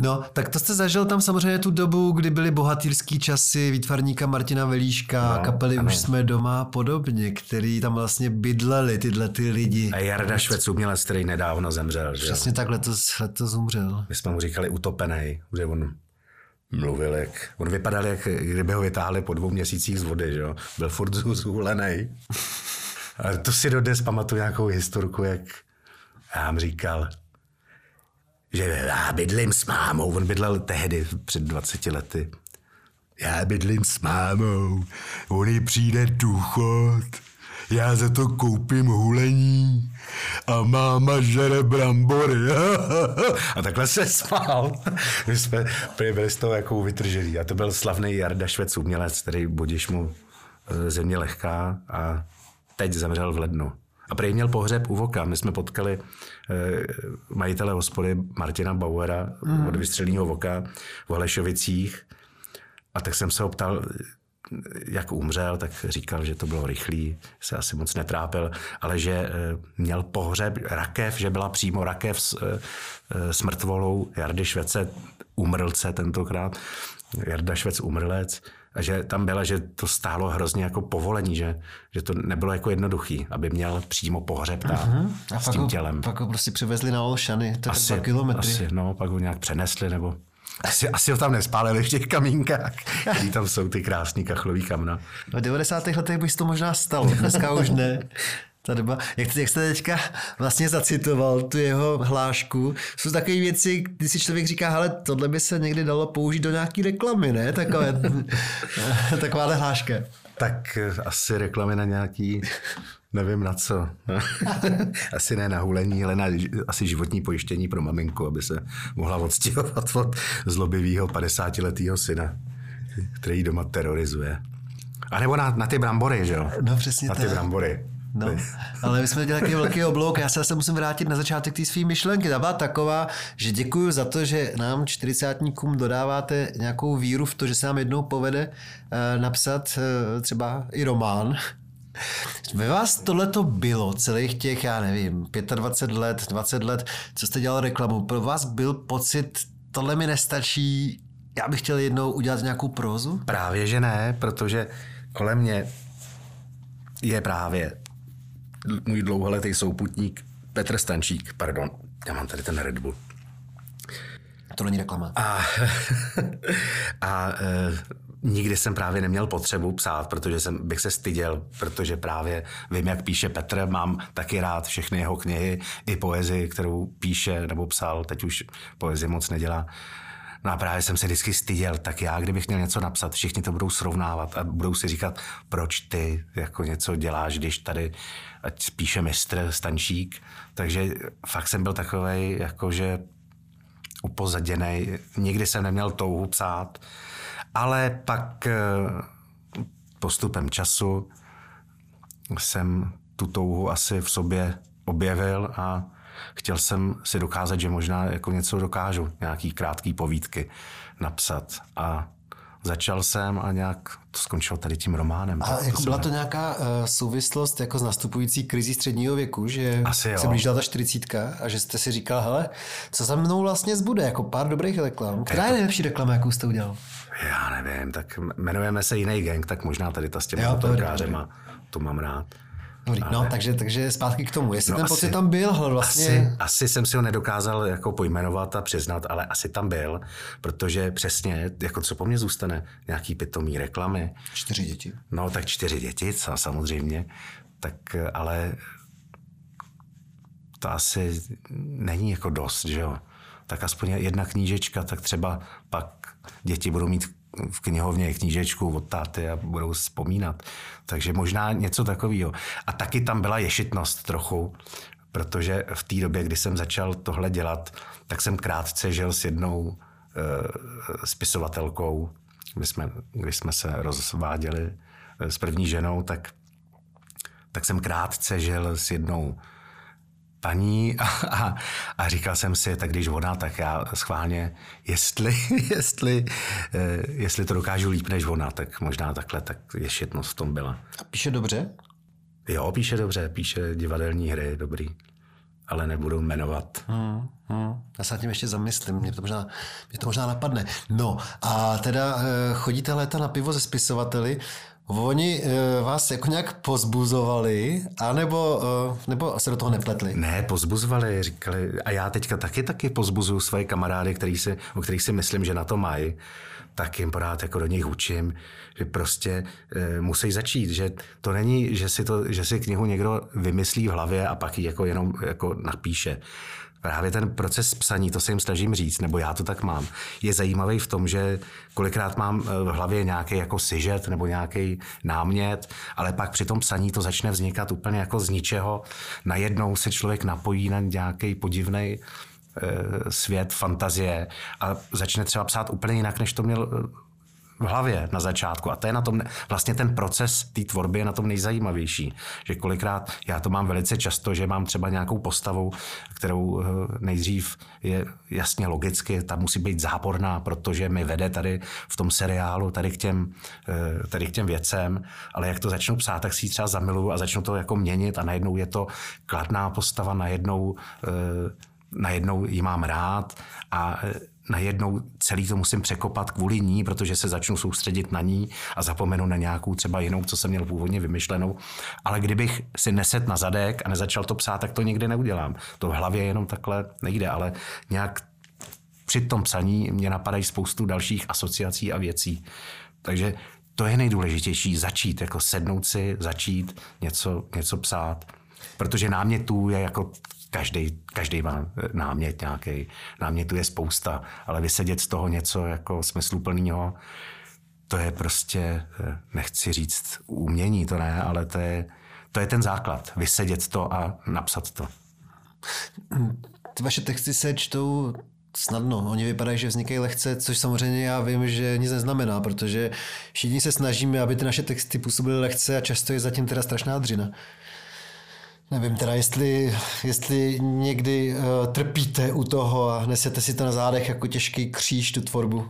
S2: No, tak to jste zažil tam samozřejmě tu dobu, kdy byly bohatýrský časy výtvarníka Martina Velíška, no, kapely ano. Už jsme doma a podobně, který tam vlastně bydleli tyhle ty lidi.
S3: A Jarda Švec umělec, který nedávno zemřel. Že?
S2: Přesně tak letos, letos umřel.
S3: My jsme mu říkali utopený, že on mluvil, jak, on vypadal, jak kdyby ho vytáhli po dvou měsících z vody, že jo? Byl furt zhulený. A to si dodnes pamatuju nějakou historku, jak já vám říkal, že já bydlím s mámou. On bydlel tehdy, před 20 lety. Já bydlím s mámou, on jí přijde důchod, já za to koupím hulení a máma žere brambory. a takhle se smál. My jsme byli z toho jako vytržený. A to byl slavný Jarda Švec umělec, který budiš mu e, země lehká a teď zemřel v lednu. A prej měl pohřeb u Voka. My jsme potkali majitele hospody Martina Bauera mm. od Vystřelního Voka v Holešovicích. A tak jsem se ho ptal, jak umřel, tak říkal, že to bylo rychlý, se asi moc netrápil, ale že eh, měl pohřeb rakev, že byla přímo rakev s, eh, eh, s mrtvolou Jardy Švece, umrlce tentokrát, Jarda Švec umrlec, a že tam byla, že to stálo hrozně jako povolení, že, že to nebylo jako jednoduchý, aby měl přímo pohřeb ta, uh-huh. a s tím
S2: ho,
S3: tělem.
S2: Pak ho prostě přivezli na Olšany, to asi, dva kilometry.
S3: Asi, no, pak ho nějak přenesli, nebo asi, asi ho tam nespálili v těch kamínkách, který tam jsou ty krásný kachlový kamna.
S2: V 90. letech by to možná stalo, dneska už ne. Ta doba, jak, jak jste teďka vlastně zacitoval tu jeho hlášku, jsou takové věci, kdy si člověk říká, hele, tohle by se někdy dalo použít do nějaký reklamy, ne? Takové, takováhle hláška.
S3: Tak asi reklamy na nějaký Nevím na co. asi ne na hulení, ale na asi životní pojištění pro maminku, aby se mohla odstěhovat od zlobivého 50-letého syna, který doma terorizuje. A nebo na, na ty brambory, že jo?
S2: No přesně
S3: Na ty tak. brambory.
S2: No, ale my jsme dělali takový velký oblouk, já se zase musím vrátit na začátek té své myšlenky. Ta byla taková, že děkuji za to, že nám čtyřicátníkům dodáváte nějakou víru v to, že se nám jednou povede uh, napsat uh, třeba i román, ve vás tohle to bylo celých těch, já nevím, 25 let, 20 let, co jste dělal reklamu. Pro vás byl pocit, tohle mi nestačí, já bych chtěl jednou udělat nějakou prózu?
S3: Právě, že ne, protože kolem mě je právě můj dlouholetý souputník Petr Stančík, pardon, já mám tady ten Red Bull.
S2: To není reklama.
S3: A, a e, nikdy jsem právě neměl potřebu psát, protože jsem, bych se styděl, protože právě vím, jak píše Petr, mám taky rád všechny jeho knihy, i poezii, kterou píše nebo psal, teď už poezii moc nedělá. No a právě jsem se vždycky styděl, tak já, kdybych měl něco napsat, všichni to budou srovnávat a budou si říkat, proč ty jako něco děláš, když tady ať píše mistr Stančík. Takže fakt jsem byl takový jakože upozaděný. Nikdy jsem neměl touhu psát. Ale pak eh, postupem času jsem tu touhu asi v sobě objevil a chtěl jsem si dokázat, že možná jako něco dokážu, nějaký krátký povídky napsat. A začal jsem a nějak to skončilo tady tím románem.
S2: A jako byla to nějaká uh, souvislost jako s nastupující krizí středního věku, že Asi se blížila ta čtyřicítka a že jste si říkal, hele, co za mnou vlastně zbude, jako pár dobrých reklam. Která je nejlepší reklama, jakou jste udělal?
S3: Já nevím, tak jmenujeme se jiný gang, tak možná tady ta s těmi motorkářema, to mám rád.
S2: Dobrý, no, takže, takže zpátky k tomu. Jestli no ten asi, pocit tam byl, vlastně...
S3: Asi, asi jsem si ho nedokázal jako pojmenovat a přiznat, ale asi tam byl, protože přesně, jako co po mně zůstane, nějaký pitomý reklamy.
S2: Čtyři děti.
S3: No, tak čtyři děti, co, samozřejmě. Tak ale to asi není jako dost, že jo. Tak aspoň jedna knížečka, tak třeba pak děti budou mít v knihovně knížečku od táty a budou vzpomínat. Takže možná něco takového. A taky tam byla ješitnost trochu, protože v té době, kdy jsem začal tohle dělat, tak jsem krátce žil s jednou e, spisovatelkou. My jsme, když jsme se rozváděli s první ženou, tak, tak jsem krátce žil s jednou paní a, a, a říkal jsem si, tak když ona, tak já schválně, jestli, jestli, eh, jestli to dokážu líp než ona, tak možná takhle, tak ješitnost v tom byla.
S2: A píše dobře?
S3: Jo, píše dobře, píše divadelní hry, dobrý, ale nebudu jmenovat. Hmm,
S2: hmm. Já se nad tím ještě zamyslím, mě to, možná, mě to možná napadne. No a teda eh, chodíte léta na pivo ze spisovateli, Oni uh, vás jako nějak pozbuzovali, anebo uh, nebo se do toho nepletli?
S3: Ne, pozbuzovali, říkali, a já teďka taky taky pozbuzuju svoje kamarády, který si, o kterých si myslím, že na to mají, tak jim pořád jako do nich učím, že prostě e, musí začít, že to není, že si, to, že si knihu někdo vymyslí v hlavě a pak ji jako jenom jako napíše právě ten proces psaní, to se jim snažím říct, nebo já to tak mám, je zajímavý v tom, že kolikrát mám eh, v hlavě nějaký jako sižet nebo nějaký námět, ale pak při tom psaní to začne vznikat úplně jako z ničeho. Najednou se člověk napojí na nějaký podivný eh, svět, fantazie a začne třeba psát úplně jinak, než to měl eh, v hlavě na začátku. A to je na tom, vlastně ten proces té tvorby je na tom nejzajímavější. Že kolikrát, já to mám velice často, že mám třeba nějakou postavu, kterou eh, nejdřív je jasně logicky, ta musí být záporná, protože mi vede tady v tom seriálu tady k těm, eh, tady k těm věcem, ale jak to začnu psát, tak si ji třeba zamiluju a začnu to jako měnit a najednou je to kladná postava, najednou eh, najednou ji mám rád a najednou celý to musím překopat kvůli ní, protože se začnu soustředit na ní a zapomenu na nějakou třeba jinou, co jsem měl původně vymyšlenou. Ale kdybych si neset na zadek a nezačal to psát, tak to nikdy neudělám. To v hlavě jenom takhle nejde, ale nějak při tom psaní mě napadají spoustu dalších asociací a věcí. Takže to je nejdůležitější, začít, jako sednout si, začít něco, něco psát. Protože námětů je jako každý, každý má námět nějaký, námětů je spousta, ale vysedět z toho něco jako smysluplného, to je prostě, eh, nechci říct umění, to ne, ale to je, to je ten základ. Vysedět to a napsat to.
S2: Ty vaše texty se čtou snadno. Oni vypadají, že vznikají lehce, což samozřejmě já vím, že nic neznamená, protože všichni se snažíme, aby ty naše texty působily lehce a často je zatím teda strašná dřina. Nevím teda, jestli, jestli někdy uh, trpíte u toho a nesete si to na zádech jako těžký kříž, tu tvorbu.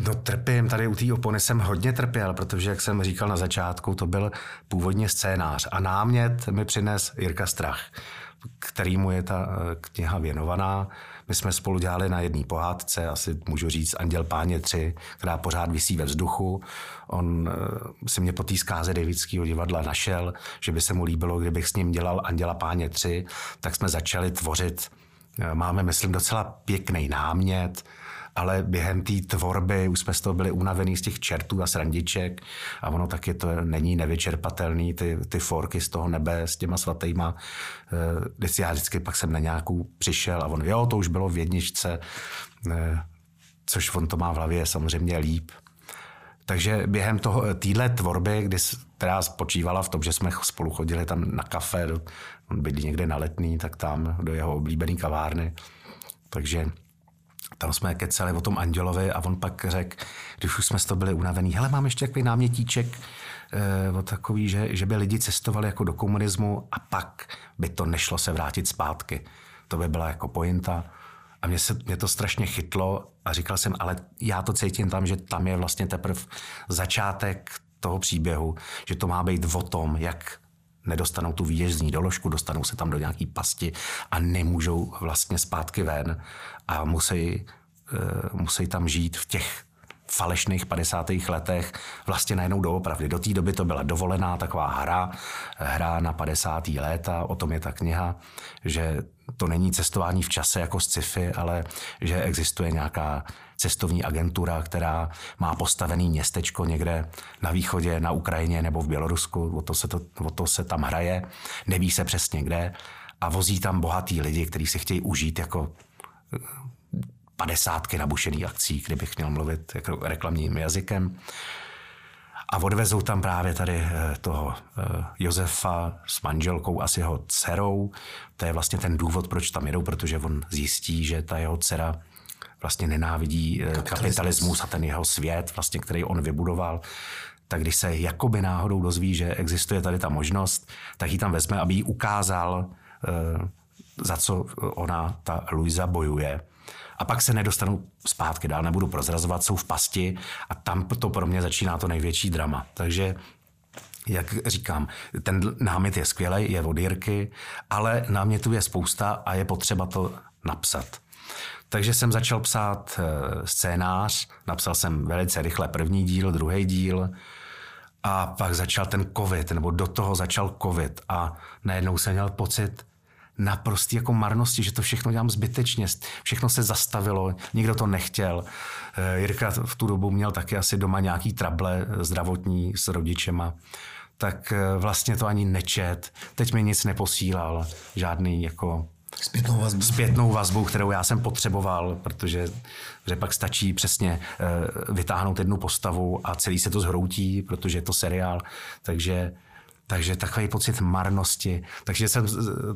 S3: No trpím, tady u té opony jsem hodně trpěl, protože jak jsem říkal na začátku, to byl původně scénář a námět mi přines Jirka Strach, kterýmu je ta eh, kniha věnovaná. My jsme spolu dělali na jedné pohádce, asi můžu říct Anděl Páně 3, která pořád visí ve vzduchu. On eh, si mě po té zkáze Davidského divadla našel, že by se mu líbilo, kdybych s ním dělal Anděla Páně 3, tak jsme začali tvořit. Eh, máme, myslím, docela pěkný námět, ale během té tvorby už jsme z toho byli unavený z těch čertů a srandiček a ono taky to není nevyčerpatelný, ty, ty forky z toho nebe s těma svatýma. Když já vždycky pak jsem na nějakou přišel a on, jo, to už bylo v jedničce, eh, což on to má v hlavě samozřejmě líp. Takže během toho, téhle tvorby, kdy, která spočívala v tom, že jsme spolu chodili tam na kafe, on bydlí někde na letný, tak tam do jeho oblíbené kavárny. Takže tam jsme keceli o tom Andělovi a on pak řekl, když už jsme z toho byli unavený, hele, mám ještě takový námětíček, eh, o takový, že, že by lidi cestovali jako do komunismu a pak by to nešlo se vrátit zpátky. To by byla jako pointa. A mě, se, mě to strašně chytlo a říkal jsem, ale já to cítím tam, že tam je vlastně teprve začátek toho příběhu, že to má být o tom, jak nedostanou tu výjezdní doložku, dostanou se tam do nějaký pasti a nemůžou vlastně zpátky ven a musí, uh, musí tam žít v těch falešných 50. letech vlastně najednou doopravdy. Do té doby to byla dovolená taková hra, hra na 50. léta, o tom je ta kniha, že to není cestování v čase jako z sci-fi, ale že existuje nějaká cestovní agentura, která má postavený městečko někde na východě, na Ukrajině nebo v Bělorusku, o to se, to, o to se tam hraje, neví se přesně kde a vozí tam bohatý lidi, kteří si chtějí užít jako eh, padesátky nabušených akcí, kdybych měl mluvit jako reklamním jazykem. A odvezou tam právě tady eh, toho eh, Josefa s manželkou a s jeho dcerou. To je vlastně ten důvod, proč tam jedou, protože on zjistí, že ta jeho dcera vlastně nenávidí eh, kapitalismus. kapitalismus a ten jeho svět, vlastně, který on vybudoval, tak když se jakoby náhodou dozví, že existuje tady ta možnost, tak ji tam vezme, aby jí ukázal, eh, za co ona, ta Luisa, bojuje. A pak se nedostanou zpátky dál, nebudu prozrazovat, jsou v pasti a tam to pro mě začíná to největší drama. Takže jak říkám, ten námět je skvělý, je od Jirky, ale námětů je spousta a je potřeba to napsat. Takže jsem začal psát eh, scénář, napsal jsem velice rychle první díl, druhý díl. A pak začal ten covid, nebo do toho začal covid. A najednou jsem měl pocit naprostý jako marnosti, že to všechno dělám zbytečně, všechno se zastavilo, nikdo to nechtěl. Eh, Jirka v tu dobu měl taky asi doma nějaký trable zdravotní s rodičema, tak eh, vlastně to ani nečet, teď mi nic neposílal, žádný jako
S2: Zpětnou vazbu.
S3: Zpětnou vazbu, kterou já jsem potřeboval, protože že pak stačí přesně uh, vytáhnout jednu postavu a celý se to zhroutí, protože je to seriál. Takže takže takový pocit marnosti. Takže jsem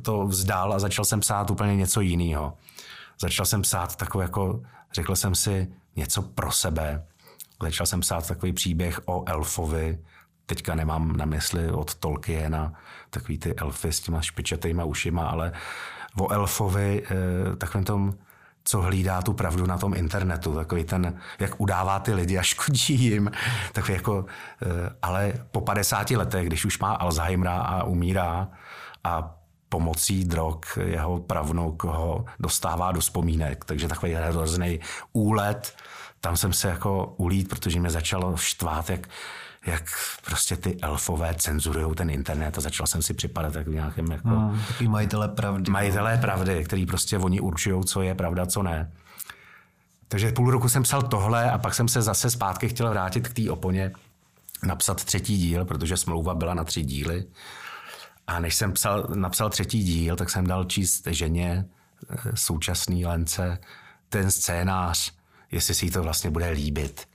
S3: to vzdál a začal jsem psát úplně něco jiného. Začal jsem psát takové jako, řekl jsem si, něco pro sebe. Začal jsem psát takový příběh o elfovi, teďka nemám na mysli od Tolkiena, takový ty elfy s těma špičatýma ušima, ale o elfovi, eh, takovým tom, co hlídá tu pravdu na tom internetu, takový ten, jak udává ty lidi a škodí jim, takový jako, eh, ale po 50 letech, když už má Alzheimera a umírá a pomocí drog jeho pravnuk ho dostává do vzpomínek, takže takový hrozný úlet, tam jsem se jako ulít, protože mě začalo štvát, jak, jak prostě ty elfové cenzurují ten internet a začal jsem si připadat tak nějakým jako...
S2: Hmm, takový majitelé pravdy.
S3: Majitelé pravdy, který prostě oni určují, co je pravda, co ne. Takže půl roku jsem psal tohle a pak jsem se zase zpátky chtěl vrátit k té oponě, napsat třetí díl, protože smlouva byla na tři díly. A než jsem psal, napsal třetí díl, tak jsem dal číst ženě, eh, současný Lence, ten scénář, jestli si jí to vlastně bude líbit.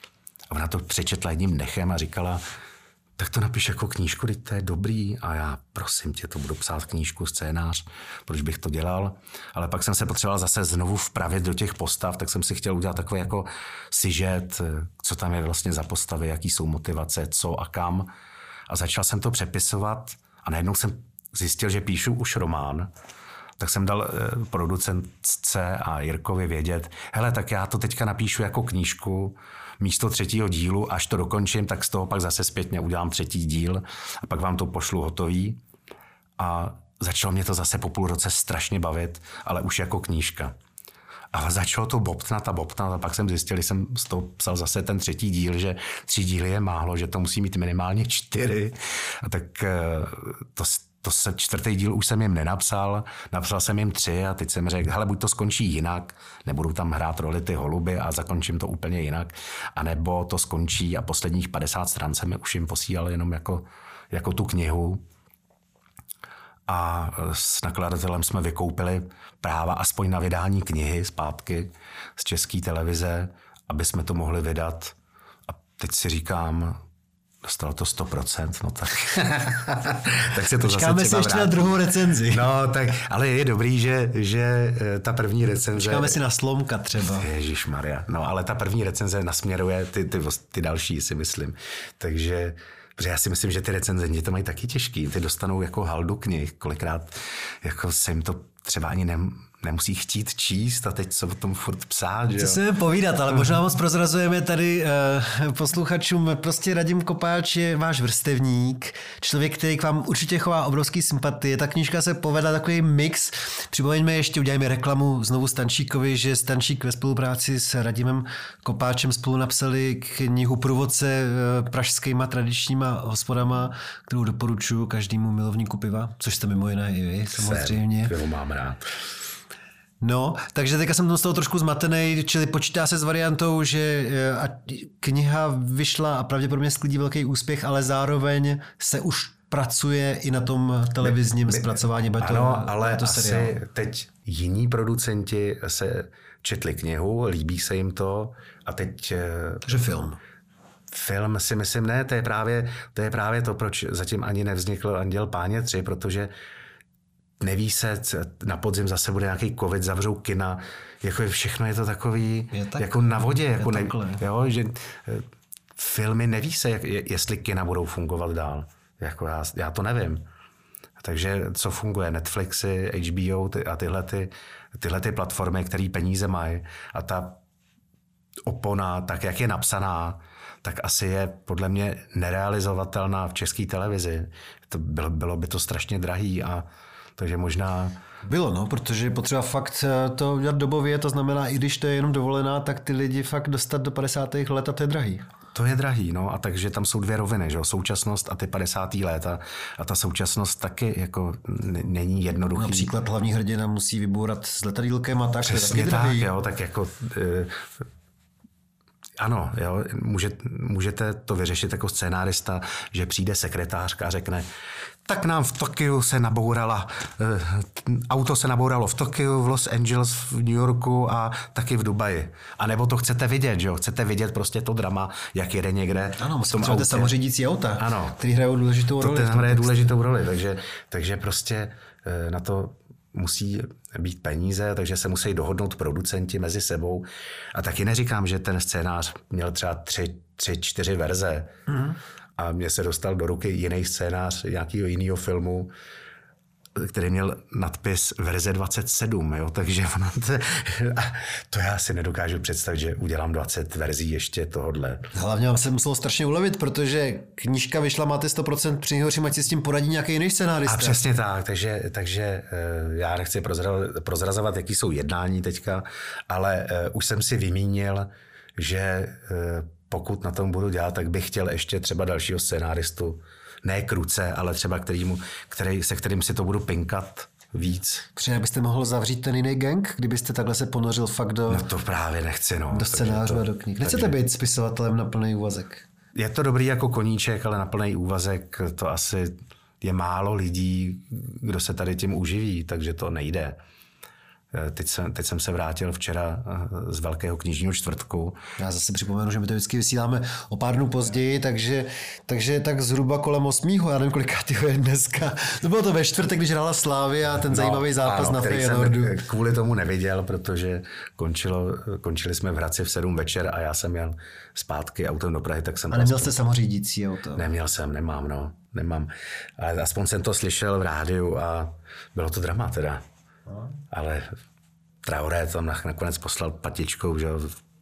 S3: A ona to přečetla jedním dechem a říkala, tak to napiš jako knížku, teď to je dobrý. A já, prosím tě, to budu psát knížku, scénář, proč bych to dělal. Ale pak jsem se potřeboval zase znovu vpravit do těch postav, tak jsem si chtěl udělat takový jako sižet, co tam je vlastně za postavy, jaký jsou motivace, co a kam. A začal jsem to přepisovat a najednou jsem zjistil, že píšu už román, tak jsem dal eh, producentce a Jirkovi vědět, hele, tak já to teďka napíšu jako knížku, místo třetího dílu, až to dokončím, tak z toho pak zase zpětně udělám třetí díl a pak vám to pošlu hotový. A začalo mě to zase po půl roce strašně bavit, ale už jako knížka. A začalo to bobtnat a bobtnat a pak jsem zjistil, když jsem z toho psal zase ten třetí díl, že tři díly je málo, že to musí mít minimálně čtyři. A tak eh, to, to se čtvrtý díl už jsem jim nenapsal, napsal jsem jim tři a teď jsem řekl, hele, buď to skončí jinak, nebudou tam hrát roli ty holuby a zakončím to úplně jinak, anebo to skončí a posledních 50 stran jsem už jim posílal jenom jako, jako tu knihu. A s nakladatelem jsme vykoupili práva aspoň na vydání knihy zpátky z české televize, aby jsme to mohli vydat. A teď si říkám, Dostalo to 100%, no tak.
S2: tak se to Počkáme zase si ještě vrát. na druhou recenzi.
S3: No, tak, ale je dobrý, že, že eh, ta první recenze...
S2: Počkáme si na Slomka třeba.
S3: Ježíš Maria. No, ale ta první recenze nasměruje ty, ty, ty další, si myslím. Takže Protože já si myslím, že ty recenze to mají taky těžký. Ty dostanou jako haldu knih. Kolikrát jako se jim to třeba ani nem, nemusí chtít číst a teď co o tom furt psát. Že
S2: Co si povídat, ale možná moc prozrazujeme tady uh, posluchačům. Prostě Radim Kopáč je váš vrstevník, člověk, který k vám určitě chová obrovský sympatie. Ta knížka se povedla takový mix. Připomeňme ještě, udělejme reklamu znovu Stančíkovi, že Stančík ve spolupráci s Radimem Kopáčem spolu napsali knihu Průvodce uh, pražskýma tradičníma hospodama, kterou doporučuji každému milovníku piva, což jste mimo jiné i vy, samozřejmě.
S3: Jsem, mám rád.
S2: No, takže teďka jsem z toho trošku zmatený, čili počítá se s variantou, že eh, kniha vyšla a pravděpodobně sklidí velký úspěch, ale zároveň se už pracuje i na tom televizním my, zpracování.
S3: Bude to, ano, ale to seriál. asi teď jiní producenti se četli knihu, líbí se jim to a teď... Eh,
S2: takže film.
S3: Film si myslím, ne, to je právě to, je právě to proč zatím ani nevznikl Anděl Páně 3, protože neví se, na podzim zase bude nějaký covid, zavřou kina, jako všechno je to takový, je tak, jako na vodě, jako ne, jo, že eh, filmy neví se, jak, jestli kina budou fungovat dál. Jako já, já to nevím. Takže co funguje? Netflixy, HBO ty, a tyhle, ty, tyhle ty platformy, které peníze mají a ta opona, tak jak je napsaná, tak asi je podle mě nerealizovatelná v české televizi. To bylo, bylo by to strašně drahý a takže možná...
S2: Bylo, no, protože je potřeba fakt to udělat dobově, to znamená, i když to je jenom dovolená, tak ty lidi fakt dostat do 50. let a to je drahý.
S3: To je drahý, no a takže tam jsou dvě roviny, že současnost a ty 50. léta a ta současnost taky jako není jednoduchý.
S2: Například hlavní hrdina musí vybourat s letadílkem a tak.
S3: Přesně tak, jo, tak jako e, ano, jo, můžete, můžete to vyřešit jako scénárista, že přijde sekretářka a řekne, tak nám v Tokiu se nabourala, eh, auto se nabouralo v Tokiu, v Los Angeles, v New Yorku a taky v Dubaji. A nebo to chcete vidět, že jo? Chcete vidět prostě to drama, jak jede někde.
S2: Ano, musíte samořídící auta,
S3: ano.
S2: který hrajou důležitou roli.
S3: To hraje důležitou roli, takže, takže prostě eh, na to musí být peníze, takže se musí dohodnout producenti mezi sebou. A taky neříkám, že ten scénář měl třeba tři, tři čtyři verze. Mm. A mně se dostal do ruky jiný scénář nějakého jiného filmu, který měl nadpis verze 27, jo? takže ono to, to já si nedokážu představit, že udělám 20 verzí ještě tohodle.
S2: Hlavně vám se muselo strašně ulevit, protože knížka vyšla, máte 100% při nejhorším, ať si s tím poradí nějaký jiný scénárista.
S3: A přesně tak, takže, takže eh, já nechci prozrazovat, jaký jsou jednání teďka, ale eh, už jsem si vymínil, že eh, pokud na tom budu dělat, tak bych chtěl ještě třeba dalšího scénáristu, ne kruce, ale třeba kterýmu, který, se kterým si to budu pinkat víc.
S2: Třeba byste mohl zavřít ten jiný gang, kdybyste takhle se ponořil fakt do...
S3: No to právě nechci, no.
S2: Do scénářů a do knih. Nechcete takže... být spisovatelem na plný úvazek?
S3: Je to dobrý jako koníček, ale na plný úvazek to asi je málo lidí, kdo se tady tím uživí, takže to nejde. Eh, teď jsem, teď jsem se vrátil včera eh, z Velkého knižního čtvrtku.
S2: Já zase připomenu, že my to vždycky vysíláme o pár dnů později, takže, takže tak zhruba kolem 8. Já nevím, kolikátýho je dneska. To bylo to ve čtvrtek, když hrála Slávy a ten no, zajímavý zápas ano, na Feyenoordu.
S3: Kvůli tomu neviděl, protože končilo, končili jsme v Hradci v 7 večer a já jsem jel zpátky autem do Prahy, tak jsem...
S2: A neměl jste samořídící auto?
S3: Neměl jsem, nemám, no. Nemám. Ale aspoň jsem to slyšel v rádiu a bylo to drama teda. Ale Traoré tam nakonec poslal patičkou, že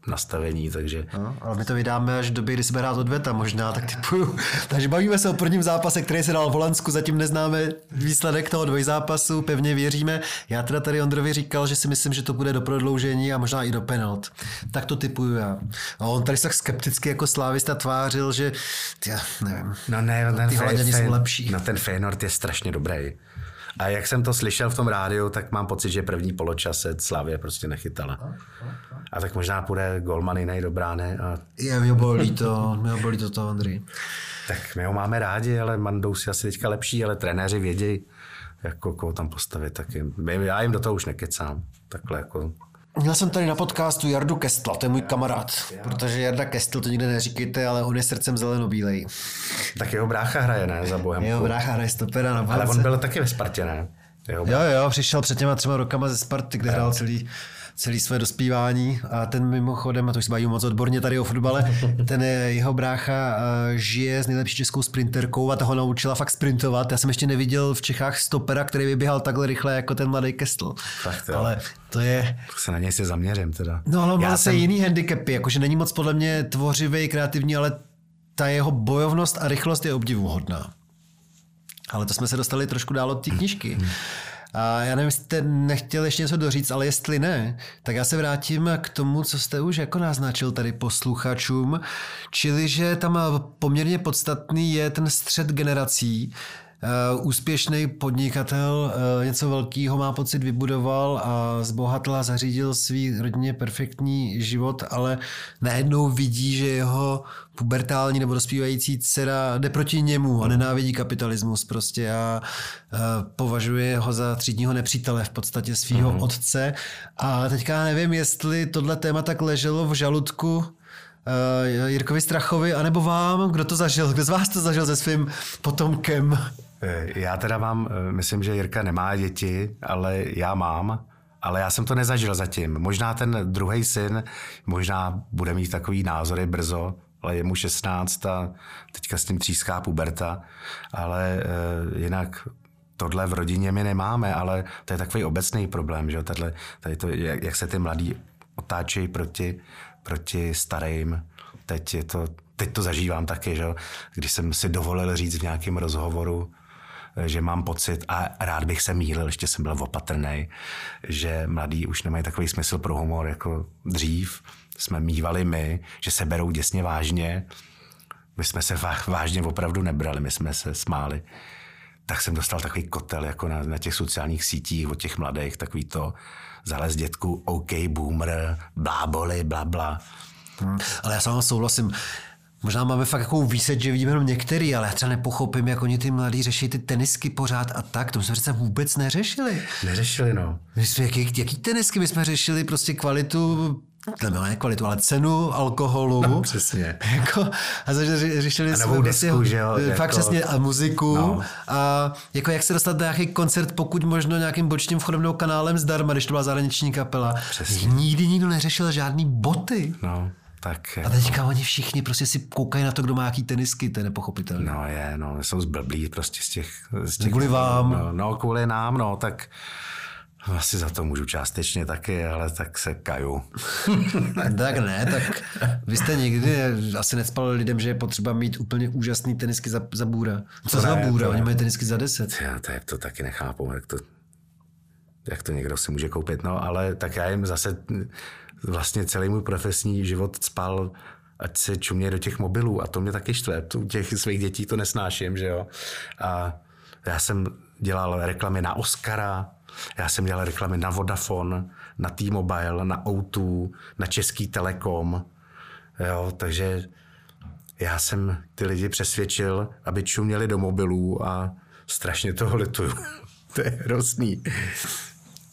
S3: nastavení, takže...
S2: No, ale my to vydáme až v době, kdy se bude hrát odveta možná, tak typuju. takže bavíme se o prvním zápase, který se dal v Holandsku, zatím neznáme výsledek toho dvojzápasu, pevně věříme. Já teda tady Ondrovi říkal, že si myslím, že to bude do prodloužení a možná i do penalt. Tak to typuju já. A on tady se tak skepticky jako slávista tvářil, že já nevím.
S3: No ne, no ten
S2: ty Holanděni jsou lepší.
S3: No ten Feyenoord je strašně dobrý. A jak jsem to slyšel v tom rádiu, tak mám pocit, že první poločas se Slavě prostě nechytala. A tak možná půjde Golman jiný do brány. A...
S2: Je, mě bolí to, mě bolí to to, Andrej.
S3: Tak my ho máme rádi, ale Mandou si asi teďka lepší, ale trenéři vědí, jako koho tam postavit. Tak jim, já jim do toho už nekecám. Takhle jako
S2: Měl jsem tady na podcastu Jardu Kestla, to je můj kamarád, protože Jarda Kestl, to nikde neříkejte, ale on je srdcem zelenobílej.
S3: Tak jeho brácha hraje, ne, za bohem.
S2: Jeho brácha hraje stopera na
S3: Ale on byl taky ve Spartě, ne?
S2: jo, jo, přišel před těma třema rokama ze Sparty, kde hrál celý celý své dospívání a ten mimochodem, a to už se baví moc odborně tady o fotbale, ten jeho brácha eh, žije s nejlepší českou sprinterkou a toho naučila fakt sprintovat. Já jsem ještě neviděl v Čechách stopera, který by běhal takhle rychle jako ten mladý Kestl.
S3: Fakt,
S2: Ale to je...
S3: Se na něj si zaměřím teda.
S2: No ale má zase jsem... jiný handicapy, jakože není moc podle mě tvořivý, kreativní, ale ta jeho bojovnost a rychlost je obdivuhodná. Ale to jsme se dostali trošku dál od té knižky. A já nevím, jestli jste nechtěl ještě něco doříct, ale jestli ne, tak já se vrátím k tomu, co jste už jako naznačil tady posluchačům, čili že tam poměrně podstatný je ten střed generací, úspěšný podnikatel uh, něco velkého má pocit vybudoval a zbohatl a zařídil svý rodině perfektní život, ale najednou vidí, že jeho pubertální nebo dospívající dcera jde proti němu a nenávidí kapitalismus prostě a uh, považuje ho za třídního nepřítele v podstatě svého mm-hmm. otce. A teďka nevím, jestli tohle téma tak leželo v žaludku uh, Jirkovi Strachovi, anebo vám, kdo to zažil, kdo z vás to zažil se svým potomkem?
S3: Eh, já teda mám, eh, myslím, že Jirka nemá děti, ale já mám. Ale já jsem to nezažil zatím. Možná ten druhý syn, možná bude mít takový názory brzo, ale je mu 16 a teďka s tím tříská puberta. Ale e, jinak tohle v rodině my nemáme, ale to je takový obecný problém, že Tadle, tady to, jak, jak se ty mladí otáčejí proti, proti starým. Teď, je to, teď to zažívám taky, že když jsem si dovolil říct v nějakém rozhovoru, že mám pocit, a rád bych se mýlil, ještě jsem byl opatrný, že mladí už nemají takový smysl pro humor jako dřív. Jsme mývali my, že se berou děsně vážně. My jsme se vážně opravdu nebrali, my jsme se smáli. Tak jsem dostal takový kotel jako na, na těch sociálních sítích od těch mladých, takový to zalez dětku, OK, boomer, bláboli, bla, bla.
S2: Hmm, ale já s vámi souhlasím. Možná máme fakt takovou výseč, že vidíme jenom některý, ale já třeba nepochopím, jak oni ty mladí řeší ty tenisky pořád a tak. To jsme přece vůbec neřešili.
S3: Neřešili, no.
S2: My jsme, jaký, jaký tenisky? My jsme řešili prostě kvalitu ne kvalitu, ale cenu alkoholu.
S3: No, přesně.
S2: Jako, a řešili
S3: jsme desku, prostě, že jo,
S2: fakt jako, přesně, a muziku. No. A jako jak se dostat do nějaký koncert, pokud možno nějakým bočním vchodem nebo kanálem zdarma, když to byla zahraniční kapela. Přesně. Nikdy nikdo neřešil žádný boty.
S3: No. Tak,
S2: a teďka oni všichni prostě si koukají na to, kdo má jaký tenisky, to je nepochopitelné.
S3: No je, no, jsou zblblí prostě z těch... Z těch
S2: kvůli vám.
S3: No, no, kvůli nám, no, tak asi za to můžu částečně taky, ale tak se kaju.
S2: tak ne, tak vy jste nikdy asi necpal lidem, že je potřeba mít úplně úžasný tenisky za, za bůra. Co to za ne, bůra? Oni mají tenisky za deset.
S3: Já to, to taky nechápu, jak to, jak to někdo si může koupit. No, ale tak já jim zase vlastně celý můj profesní život spal ať se čumě do těch mobilů a to mě taky štve. U těch svých dětí to nesnáším, že jo. A já jsem dělal reklamy na Oscara, já jsem dělal reklamy na Vodafone, na T-Mobile, na O2, na Český Telekom. Jo, takže já jsem ty lidi přesvědčil, aby čuměli do mobilů a strašně toho lituju. to je hrozný.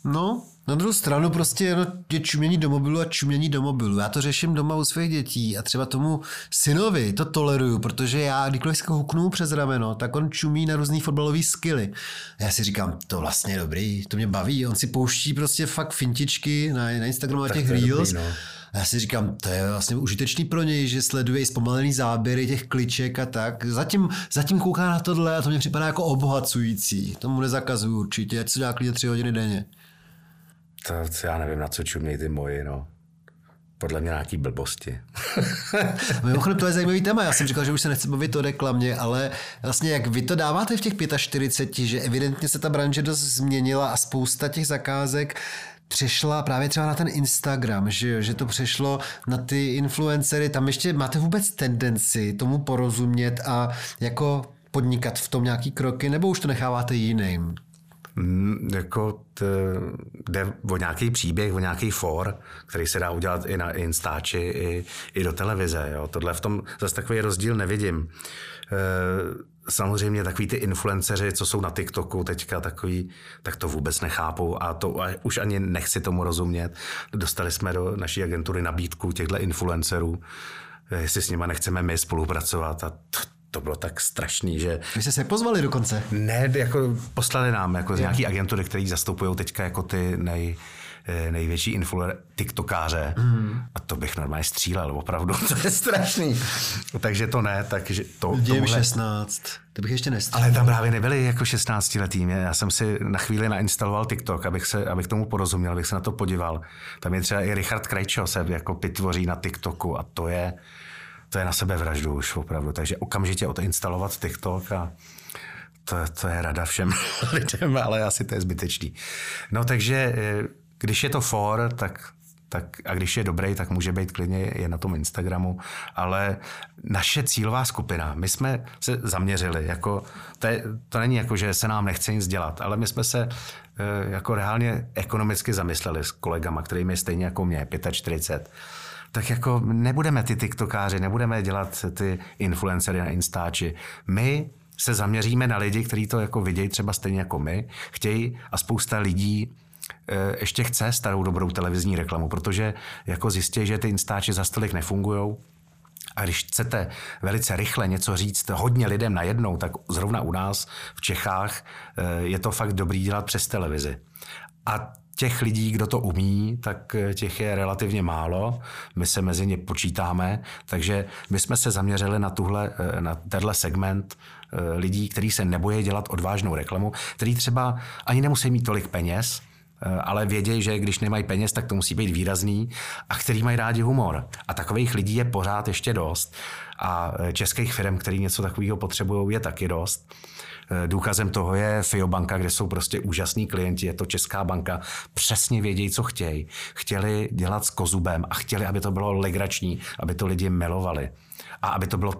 S2: No, na druhou stranu prostě je čumění do mobilu a čumění do mobilu. Já to řeším doma u svých dětí a třeba tomu synovi to toleruju, protože já, kdykoliv se huknu přes rameno, tak on čumí na různý fotbalové skily. Já si říkám, to vlastně je dobrý, to mě baví. On si pouští prostě fakt fintičky na, na Instagramu a těch Reels. Dobrý, no. A já si říkám, to je vlastně užitečný pro něj, že sleduje i zpomalený záběry těch kliček a tak. Zatím, zatím kouká na tohle a to mě připadá jako obohacující. Tomu nezakazuju určitě, ať se dá klidně tři hodiny denně.
S3: To, to já nevím, na co čumějí ty moji, no. Podle mě nějaký blbosti.
S2: Mimochodem, to je zajímavý téma. Já jsem říkal, že už se nechci bavit o reklamě, ale vlastně jak vy to dáváte v těch 45, že evidentně se ta branže dost změnila a spousta těch zakázek přešla právě třeba na ten Instagram, že, jo, že to přešlo na ty influencery. Tam ještě máte vůbec tendenci tomu porozumět a jako podnikat v tom nějaký kroky, nebo už to necháváte jiným?
S3: Mm, jako t, jde o nějaký příběh, o nějaký for, který se dá udělat i na Instači, i, i do televize. Jo. Tohle v tom zase takový rozdíl nevidím. E, samozřejmě takový ty influenceři, co jsou na TikToku teďka takový, tak to vůbec nechápu a to a už ani nechci tomu rozumět. Dostali jsme do naší agentury nabídku těchto influencerů, jestli s nimi nechceme my spolupracovat a to, to bylo tak strašný, že...
S2: Vy jste se pozvali dokonce?
S3: Ne, jako poslali nám jako z nějaký agentury, který zastupují teďka jako ty nej, eh, největší influencer, tiktokáře. Mm. A to bych normálně střílel, opravdu. To je strašný. takže to ne, takže to...
S2: Dějem tomuhle... 16. To bych ještě nestřílel.
S3: Ale tam právě nebyli jako 16 letý. Já jsem si na chvíli nainstaloval TikTok, abych, se, abych tomu porozuměl, abych se na to podíval. Tam je třeba i Richard Krajčo se jako pitvoří na TikToku a to je to je na sebe vraždu už opravdu. Takže okamžitě odinstalovat TikTok a to, to je rada všem lidem, ale asi to je zbytečný. No takže eh, když je to for, tak tak, a když je dobrý, tak může být klidně je na tom Instagramu, ale naše cílová skupina, my jsme se zaměřili, jako, to, je, to není jako, že se nám nechce nic dělat, ale my jsme se e, jako reálně ekonomicky zamysleli s kolegama, kterými je stejně jako mě, 45 tak jako nebudeme ty tiktokáři, nebudeme dělat ty influencery na Instači. My se zaměříme na lidi, kteří to jako vidějí třeba stejně jako my, chtějí a spousta lidí e, ještě chce starou dobrou televizní reklamu, protože jako zjistí, že ty Instači za stolik nefungují, a když chcete velice rychle něco říct hodně lidem najednou, tak zrovna u nás v Čechách e, je to fakt dobrý dělat přes televizi. A těch lidí, kdo to umí, tak eh, těch je relativně málo. My se mezi ně počítáme, takže my jsme se zaměřili na, tuhle, eh, na tenhle segment eh, lidí, kteří se nebojí dělat odvážnou reklamu, který třeba ani nemusí mít tolik peněz, ale vědějí, že když nemají peněz, tak to musí být výrazný a který mají rádi humor. A takových lidí je pořád ještě dost. A českých firm, který něco takového potřebují, je taky dost. Eh, důkazem toho je FIO banka, kde jsou prostě úžasní klienti, je to Česká banka, přesně vědějí, co chtějí. Chtěli dělat s kozubem a chtěli, aby to bylo legrační, aby to lidi milovali a aby to bylo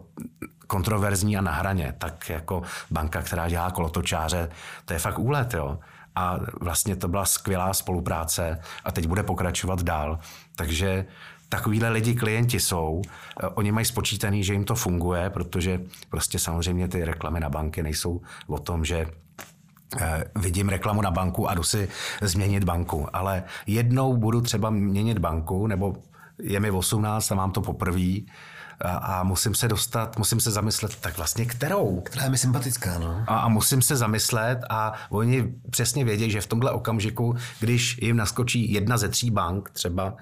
S3: kontroverzní a na hraně. Tak jako banka, která dělá kolotočáře, to je fakt úlet, jo. A vlastně to byla skvělá spolupráce a teď bude pokračovat dál. Takže takovýhle lidi klienti jsou, eh, oni mají spočítaný, že jim to funguje, protože prostě samozřejmě ty reklamy na banky nejsou o tom, že eh, vidím reklamu na banku a jdu si změnit banku, ale jednou budu třeba měnit banku nebo je mi 18 a mám to poprvé a, a musím se dostat, musím se zamyslet, tak vlastně kterou?
S2: Která je mi sympatická, no.
S3: A, a musím se zamyslet a oni přesně vědí, že v tomhle okamžiku, když jim naskočí jedna ze tří bank, třeba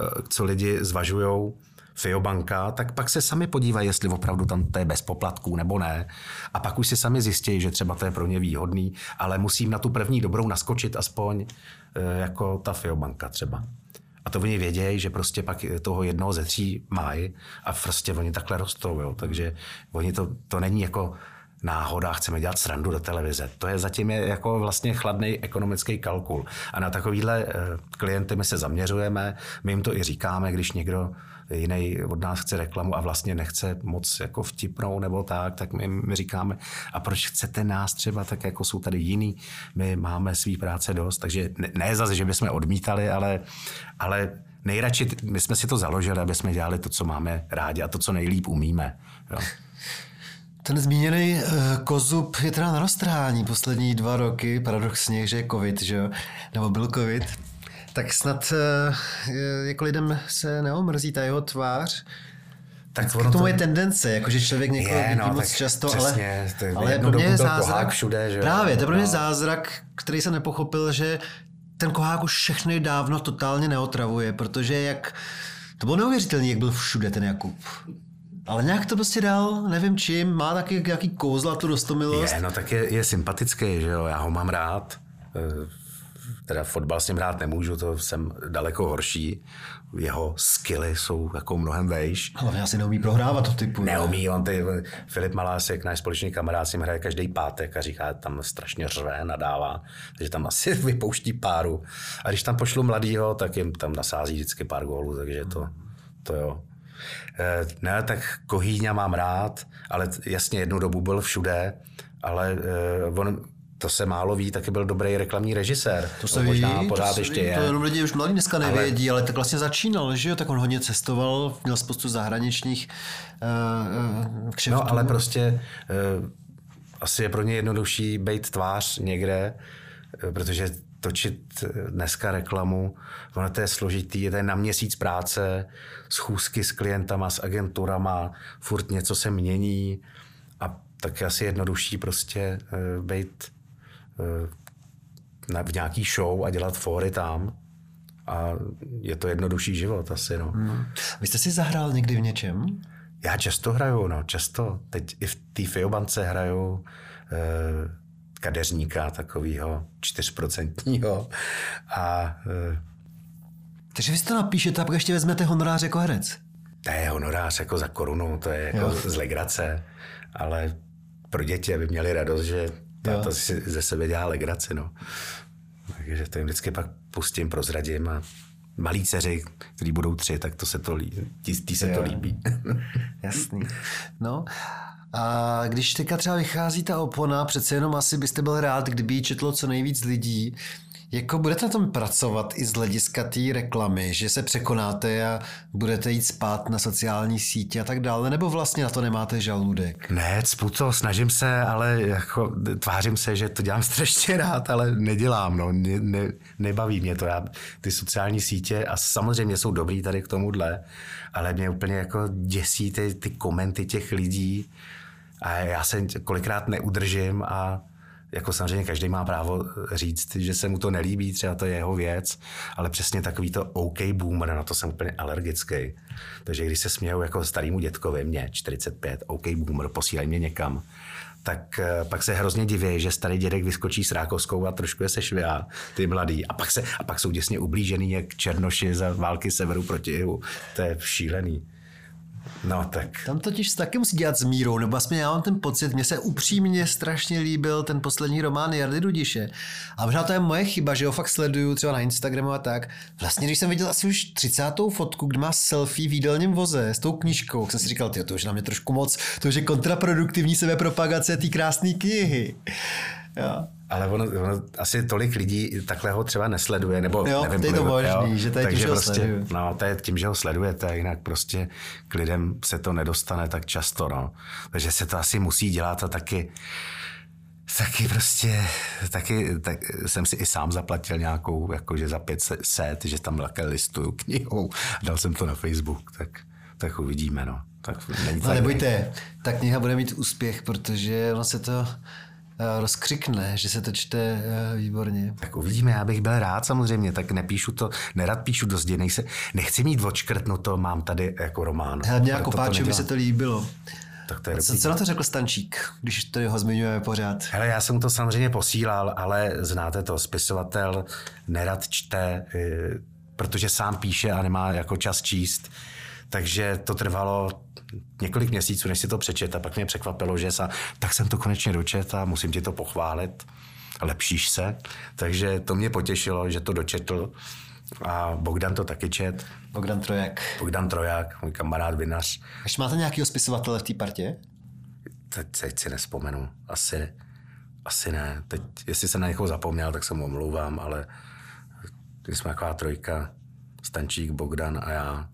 S3: eh, co lidi zvažujou, Fiobanka, tak pak se sami podívají, jestli opravdu tam to je bez poplatků nebo ne. A pak už si sami zjistí, že třeba to je pro ně výhodný, ale musím na tu první dobrou naskočit aspoň eh, jako ta Fiobanka třeba. A to oni vědějí, že prostě pak toho jednoho ze tří mají a prostě oni takhle rostou. Jo. Takže oni to, to není jako náhoda, chceme dělat srandu do televize. To je zatím je jako vlastně chladný ekonomický kalkul. A na takovýhle eh, klienty my se zaměřujeme, my jim to i říkáme, když někdo jiný od nás chce reklamu a vlastně nechce moc jako vtipnou nebo tak, tak my, my říkáme, a proč chcete nás třeba, tak jako jsou tady jiný, my máme svý práce dost, takže ne, ne zase, že bychom odmítali, ale, ale nejradši, my jsme si to založili, aby jsme dělali to, co máme rádi a to, co nejlíp umíme. Jo.
S2: Ten zmíněný uh, kozub je teda na roztrhání poslední dva roky, paradoxně, že je covid, že jo? Nebo byl covid tak snad uh, jako lidem se neomrzí ta jeho tvář. Tak ono to moje tendence, jakože člověk někoho je, no, moc často,
S3: přesně,
S2: ale, ale pro mě je zázrak,
S3: všude, že
S2: právě, to je pro mě no. zázrak, který jsem nepochopil, že ten kohák už všechny dávno totálně neotravuje, protože jak, to bylo neuvěřitelné, jak byl všude ten Jakub. Ale nějak to prostě dal, nevím čím, má taky jaký kouzla tu dostomilost.
S3: Je, no tak je, je sympatický, že jo, já ho mám rád eh, Teda fotbal s ním hrát nemůžu, to jsem daleko horší. Jeho skily jsou jako mnohem vejš.
S2: Hlavně asi neumí prohrávat to typu.
S3: Neumí, on ty, Filip Malásek, náš společný kamarád, si hraje každý pátek a říká, tam strašně řve, nadává, takže tam asi vypouští páru. A když tam pošlu mladýho, tak jim tam nasází vždycky pár gólů, takže to, to jo. E, ne, tak Kohýňa mám rád, ale jasně jednu dobu byl všude, ale e, on to se málo ví, taky byl dobrý reklamní režisér.
S2: To se možná ví, pořád to ještě ví, je. To jenom lidi už mladí dneska nevědí, ale... ale tak vlastně začínal, že jo, tak on hodně cestoval, měl spoustu zahraničních uh, kšeftů.
S3: No ale prostě uh, asi je pro ně jednodušší být tvář někde, uh, protože točit dneska reklamu, ono to je složitý, je to na měsíc práce, schůzky s klientama, s agenturama, furt něco se mění a tak je asi jednodušší prostě uh, být na, v nějaký show a dělat fóry tam. A je to jednodušší život asi, no. Hmm.
S2: Vy jste si zahrál někdy v něčem?
S3: Já často hraju, no, často. Teď i v té Fiobance hraju eh, kadeřníka takového čtyřprocentního a eh,
S2: takže vy si to napíšete a pak ještě vezmete honorář jako herec?
S3: To je honorář jako za korunu, to je jako jo. z legrace, ale pro děti, aby měli radost, že ta, to si ze sebe dělá legraci, no. Takže to jim vždycky pak pustím, prozradím a malí dceři, který budou tři, tak to se to líbí. Tí, tí se jo. to líbí.
S2: Jasný. No, a když teďka třeba vychází ta opona, přece jenom asi byste byl rád, kdyby ji četlo co nejvíc lidí. Jako budete na tom pracovat i z hlediska té reklamy, že se překonáte a budete jít spát na sociální sítě a tak dále, nebo vlastně na to nemáte žaludek?
S3: Ne, cpu to, snažím se, ale jako tvářím se, že to dělám strašně rád, ale nedělám, no, ne, ne, nebaví mě to. Já, ty sociální sítě a samozřejmě jsou dobrý tady k tomuhle, ale mě úplně jako děsí ty, ty komenty těch lidí a já se kolikrát neudržím a jako samozřejmě každý má právo říct, že se mu to nelíbí, třeba to je jeho věc, ale přesně takový to OK boomer, na to jsem úplně alergický. Takže když se smějou jako starýmu dětkovi, mě 45, OK boomer, posílají mě někam, tak eh, pak se hrozně diví, že starý dědek vyskočí s rákoskou a trošku je se švihá, ty mladý. A pak, se, a pak jsou děsně ublížený jak černoši za války severu proti jihu. To je šílený. No tak.
S2: Tam totiž taky musí dělat s mírou, nebo aspoň já mám ten pocit, mně se upřímně strašně líbil ten poslední román Jardy Dudiše. A možná to je moje chyba, že ho fakt sleduju třeba na Instagramu a tak. Vlastně, když jsem viděl asi už 30. fotku, kde má selfie v jídelním voze s tou knížkou, jsem si říkal, tyjo, to už na mě trošku moc, to už je kontraproduktivní sebepropagace té krásné knihy.
S3: Jo. Ale ono, ono, asi tolik lidí takhle ho třeba nesleduje, nebo
S2: jo,
S3: nevím,
S2: to je to možný, že to je tím, že ho
S3: prostě, No, to je tím, že ho sledujete, jinak prostě k lidem se to nedostane tak často, no. Takže se to asi musí dělat a taky taky prostě, taky tak jsem si i sám zaplatil nějakou, jakože za 500, že tam také listuju knihou. Dal jsem to na Facebook, tak, tak uvidíme, no. Tak
S2: no, nebojte, ta kniha bude mít úspěch, protože ono se to rozkřikne, že se to čte eh, výborně.
S3: Tak uvidíme, já bych byl rád samozřejmě, tak nepíšu to, nerad píšu do zdi, nejse, nechci mít očkrtnuto, mám tady jako román.
S2: Hlavně jako páče by se to líbilo.
S3: Tak to je
S2: co, co na to řekl Stančík, když to ho zmiňujeme pořád?
S3: Hele, já jsem to samozřejmě posílal, ale znáte to, spisovatel nerad čte, eh, protože sám píše a nemá jako čas číst. Takže to trvalo několik měsíců, než si to přečet a pak mě překvapilo, že sa, tak jsem to konečně dočet a musím ti to pochválit. Lepšíš se. Takže to mě potěšilo, že to dočetl. A Bogdan to taky čet.
S2: Bogdan Trojak.
S3: Bogdan Trojak, můj kamarád, vinař.
S2: Ještě máte nějakého spisovatele v té partě?
S3: Teď, teď si nespomenu. Asi, asi ne. Teď, jestli jsem na někoho zapomněl, tak se mu omlouvám, ale my jsme taková trojka. Stančík, Bogdan a já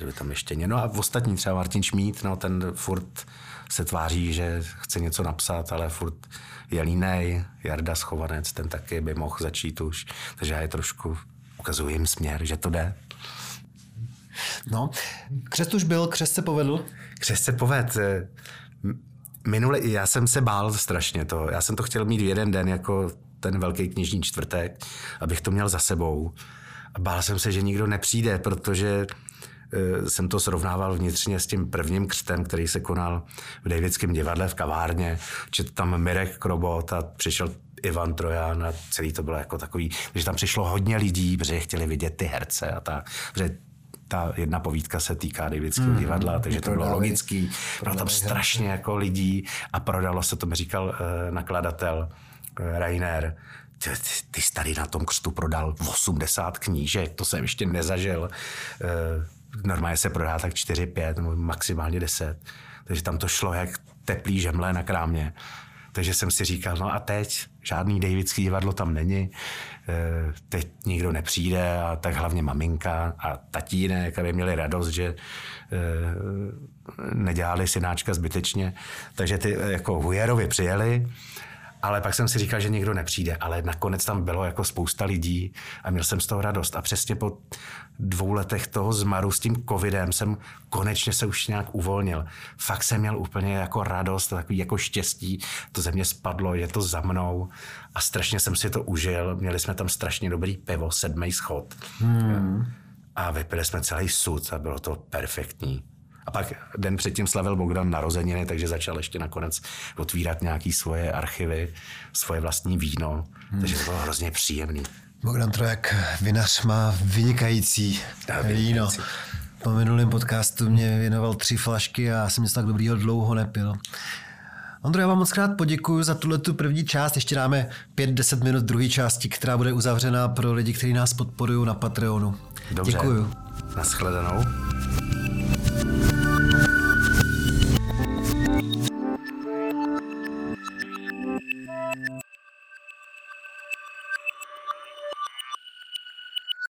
S3: že by tam ještě No a v ostatní třeba Martin Šmít, no ten furt se tváří, že chce něco napsat, ale furt je línej. Jarda Schovanec, ten taky by mohl začít už. Takže já je trošku ukazuji jim směr, že to jde.
S2: No, křest už byl, křest se povedl?
S3: Křest se poved. Minule, já jsem se bál strašně to. Já jsem to chtěl mít v jeden den jako ten velký knižní čtvrtek, abych to měl za sebou. A bál jsem se, že nikdo nepřijde, protože jsem to srovnával vnitřně s tím prvním křtem, který se konal v Davidském divadle v kavárně. Četl tam Mirek Krobot a přišel Ivan Trojan a celý to bylo jako takový, že tam přišlo hodně lidí, protože chtěli vidět ty herce a protože ta jedna povídka se týká Davidského mm, divadla, takže to bylo logický. Bylo tam strašně jako lidí a prodalo se, to mi říkal uh, nakladatel uh, Rainer, ty, ty, ty jsi tady na tom křtu prodal 80 knížek, to jsem ještě nezažil. Uh, normálně se prodá tak 4, 5 nebo maximálně 10. Takže tam to šlo jak teplý žemle na krámě. Takže jsem si říkal, no a teď žádný Davidský divadlo tam není, eh, teď nikdo nepřijde a tak hlavně maminka a tatínek, aby měli radost, že eh, nedělali synáčka zbytečně. Takže ty eh, jako Hujerovi přijeli ale pak jsem si říkal, že nikdo nepřijde, ale nakonec tam bylo jako spousta lidí a měl jsem z toho radost. A přesně po dvou letech toho zmaru s tím covidem jsem konečně se už nějak uvolnil. Fakt jsem měl úplně jako radost, takový jako štěstí. To ze mě spadlo, je to za mnou a strašně jsem si to užil. Měli jsme tam strašně dobrý pivo, sedmý schod. Hmm. A vypili jsme celý sud a bylo to perfektní. A pak den předtím slavil Bogdan narozeniny, takže začal ještě nakonec otvírat nějaké svoje archivy, svoje vlastní víno. Hmm. Takže to bylo hrozně příjemný.
S2: Bogdan Trojak, vinař, má vynikající víno. Po minulém podcastu mě věnoval tři flašky a já jsem něco tak dobrýho dlouho nepil. Ondro, já vám moc krát poděkuji za tuhle tu první část. Ještě dáme 5-10 minut druhé části, která bude uzavřená pro lidi, kteří nás podporují na Patreonu.
S3: Dobře.
S2: Děkuju.
S3: Naschledanou. you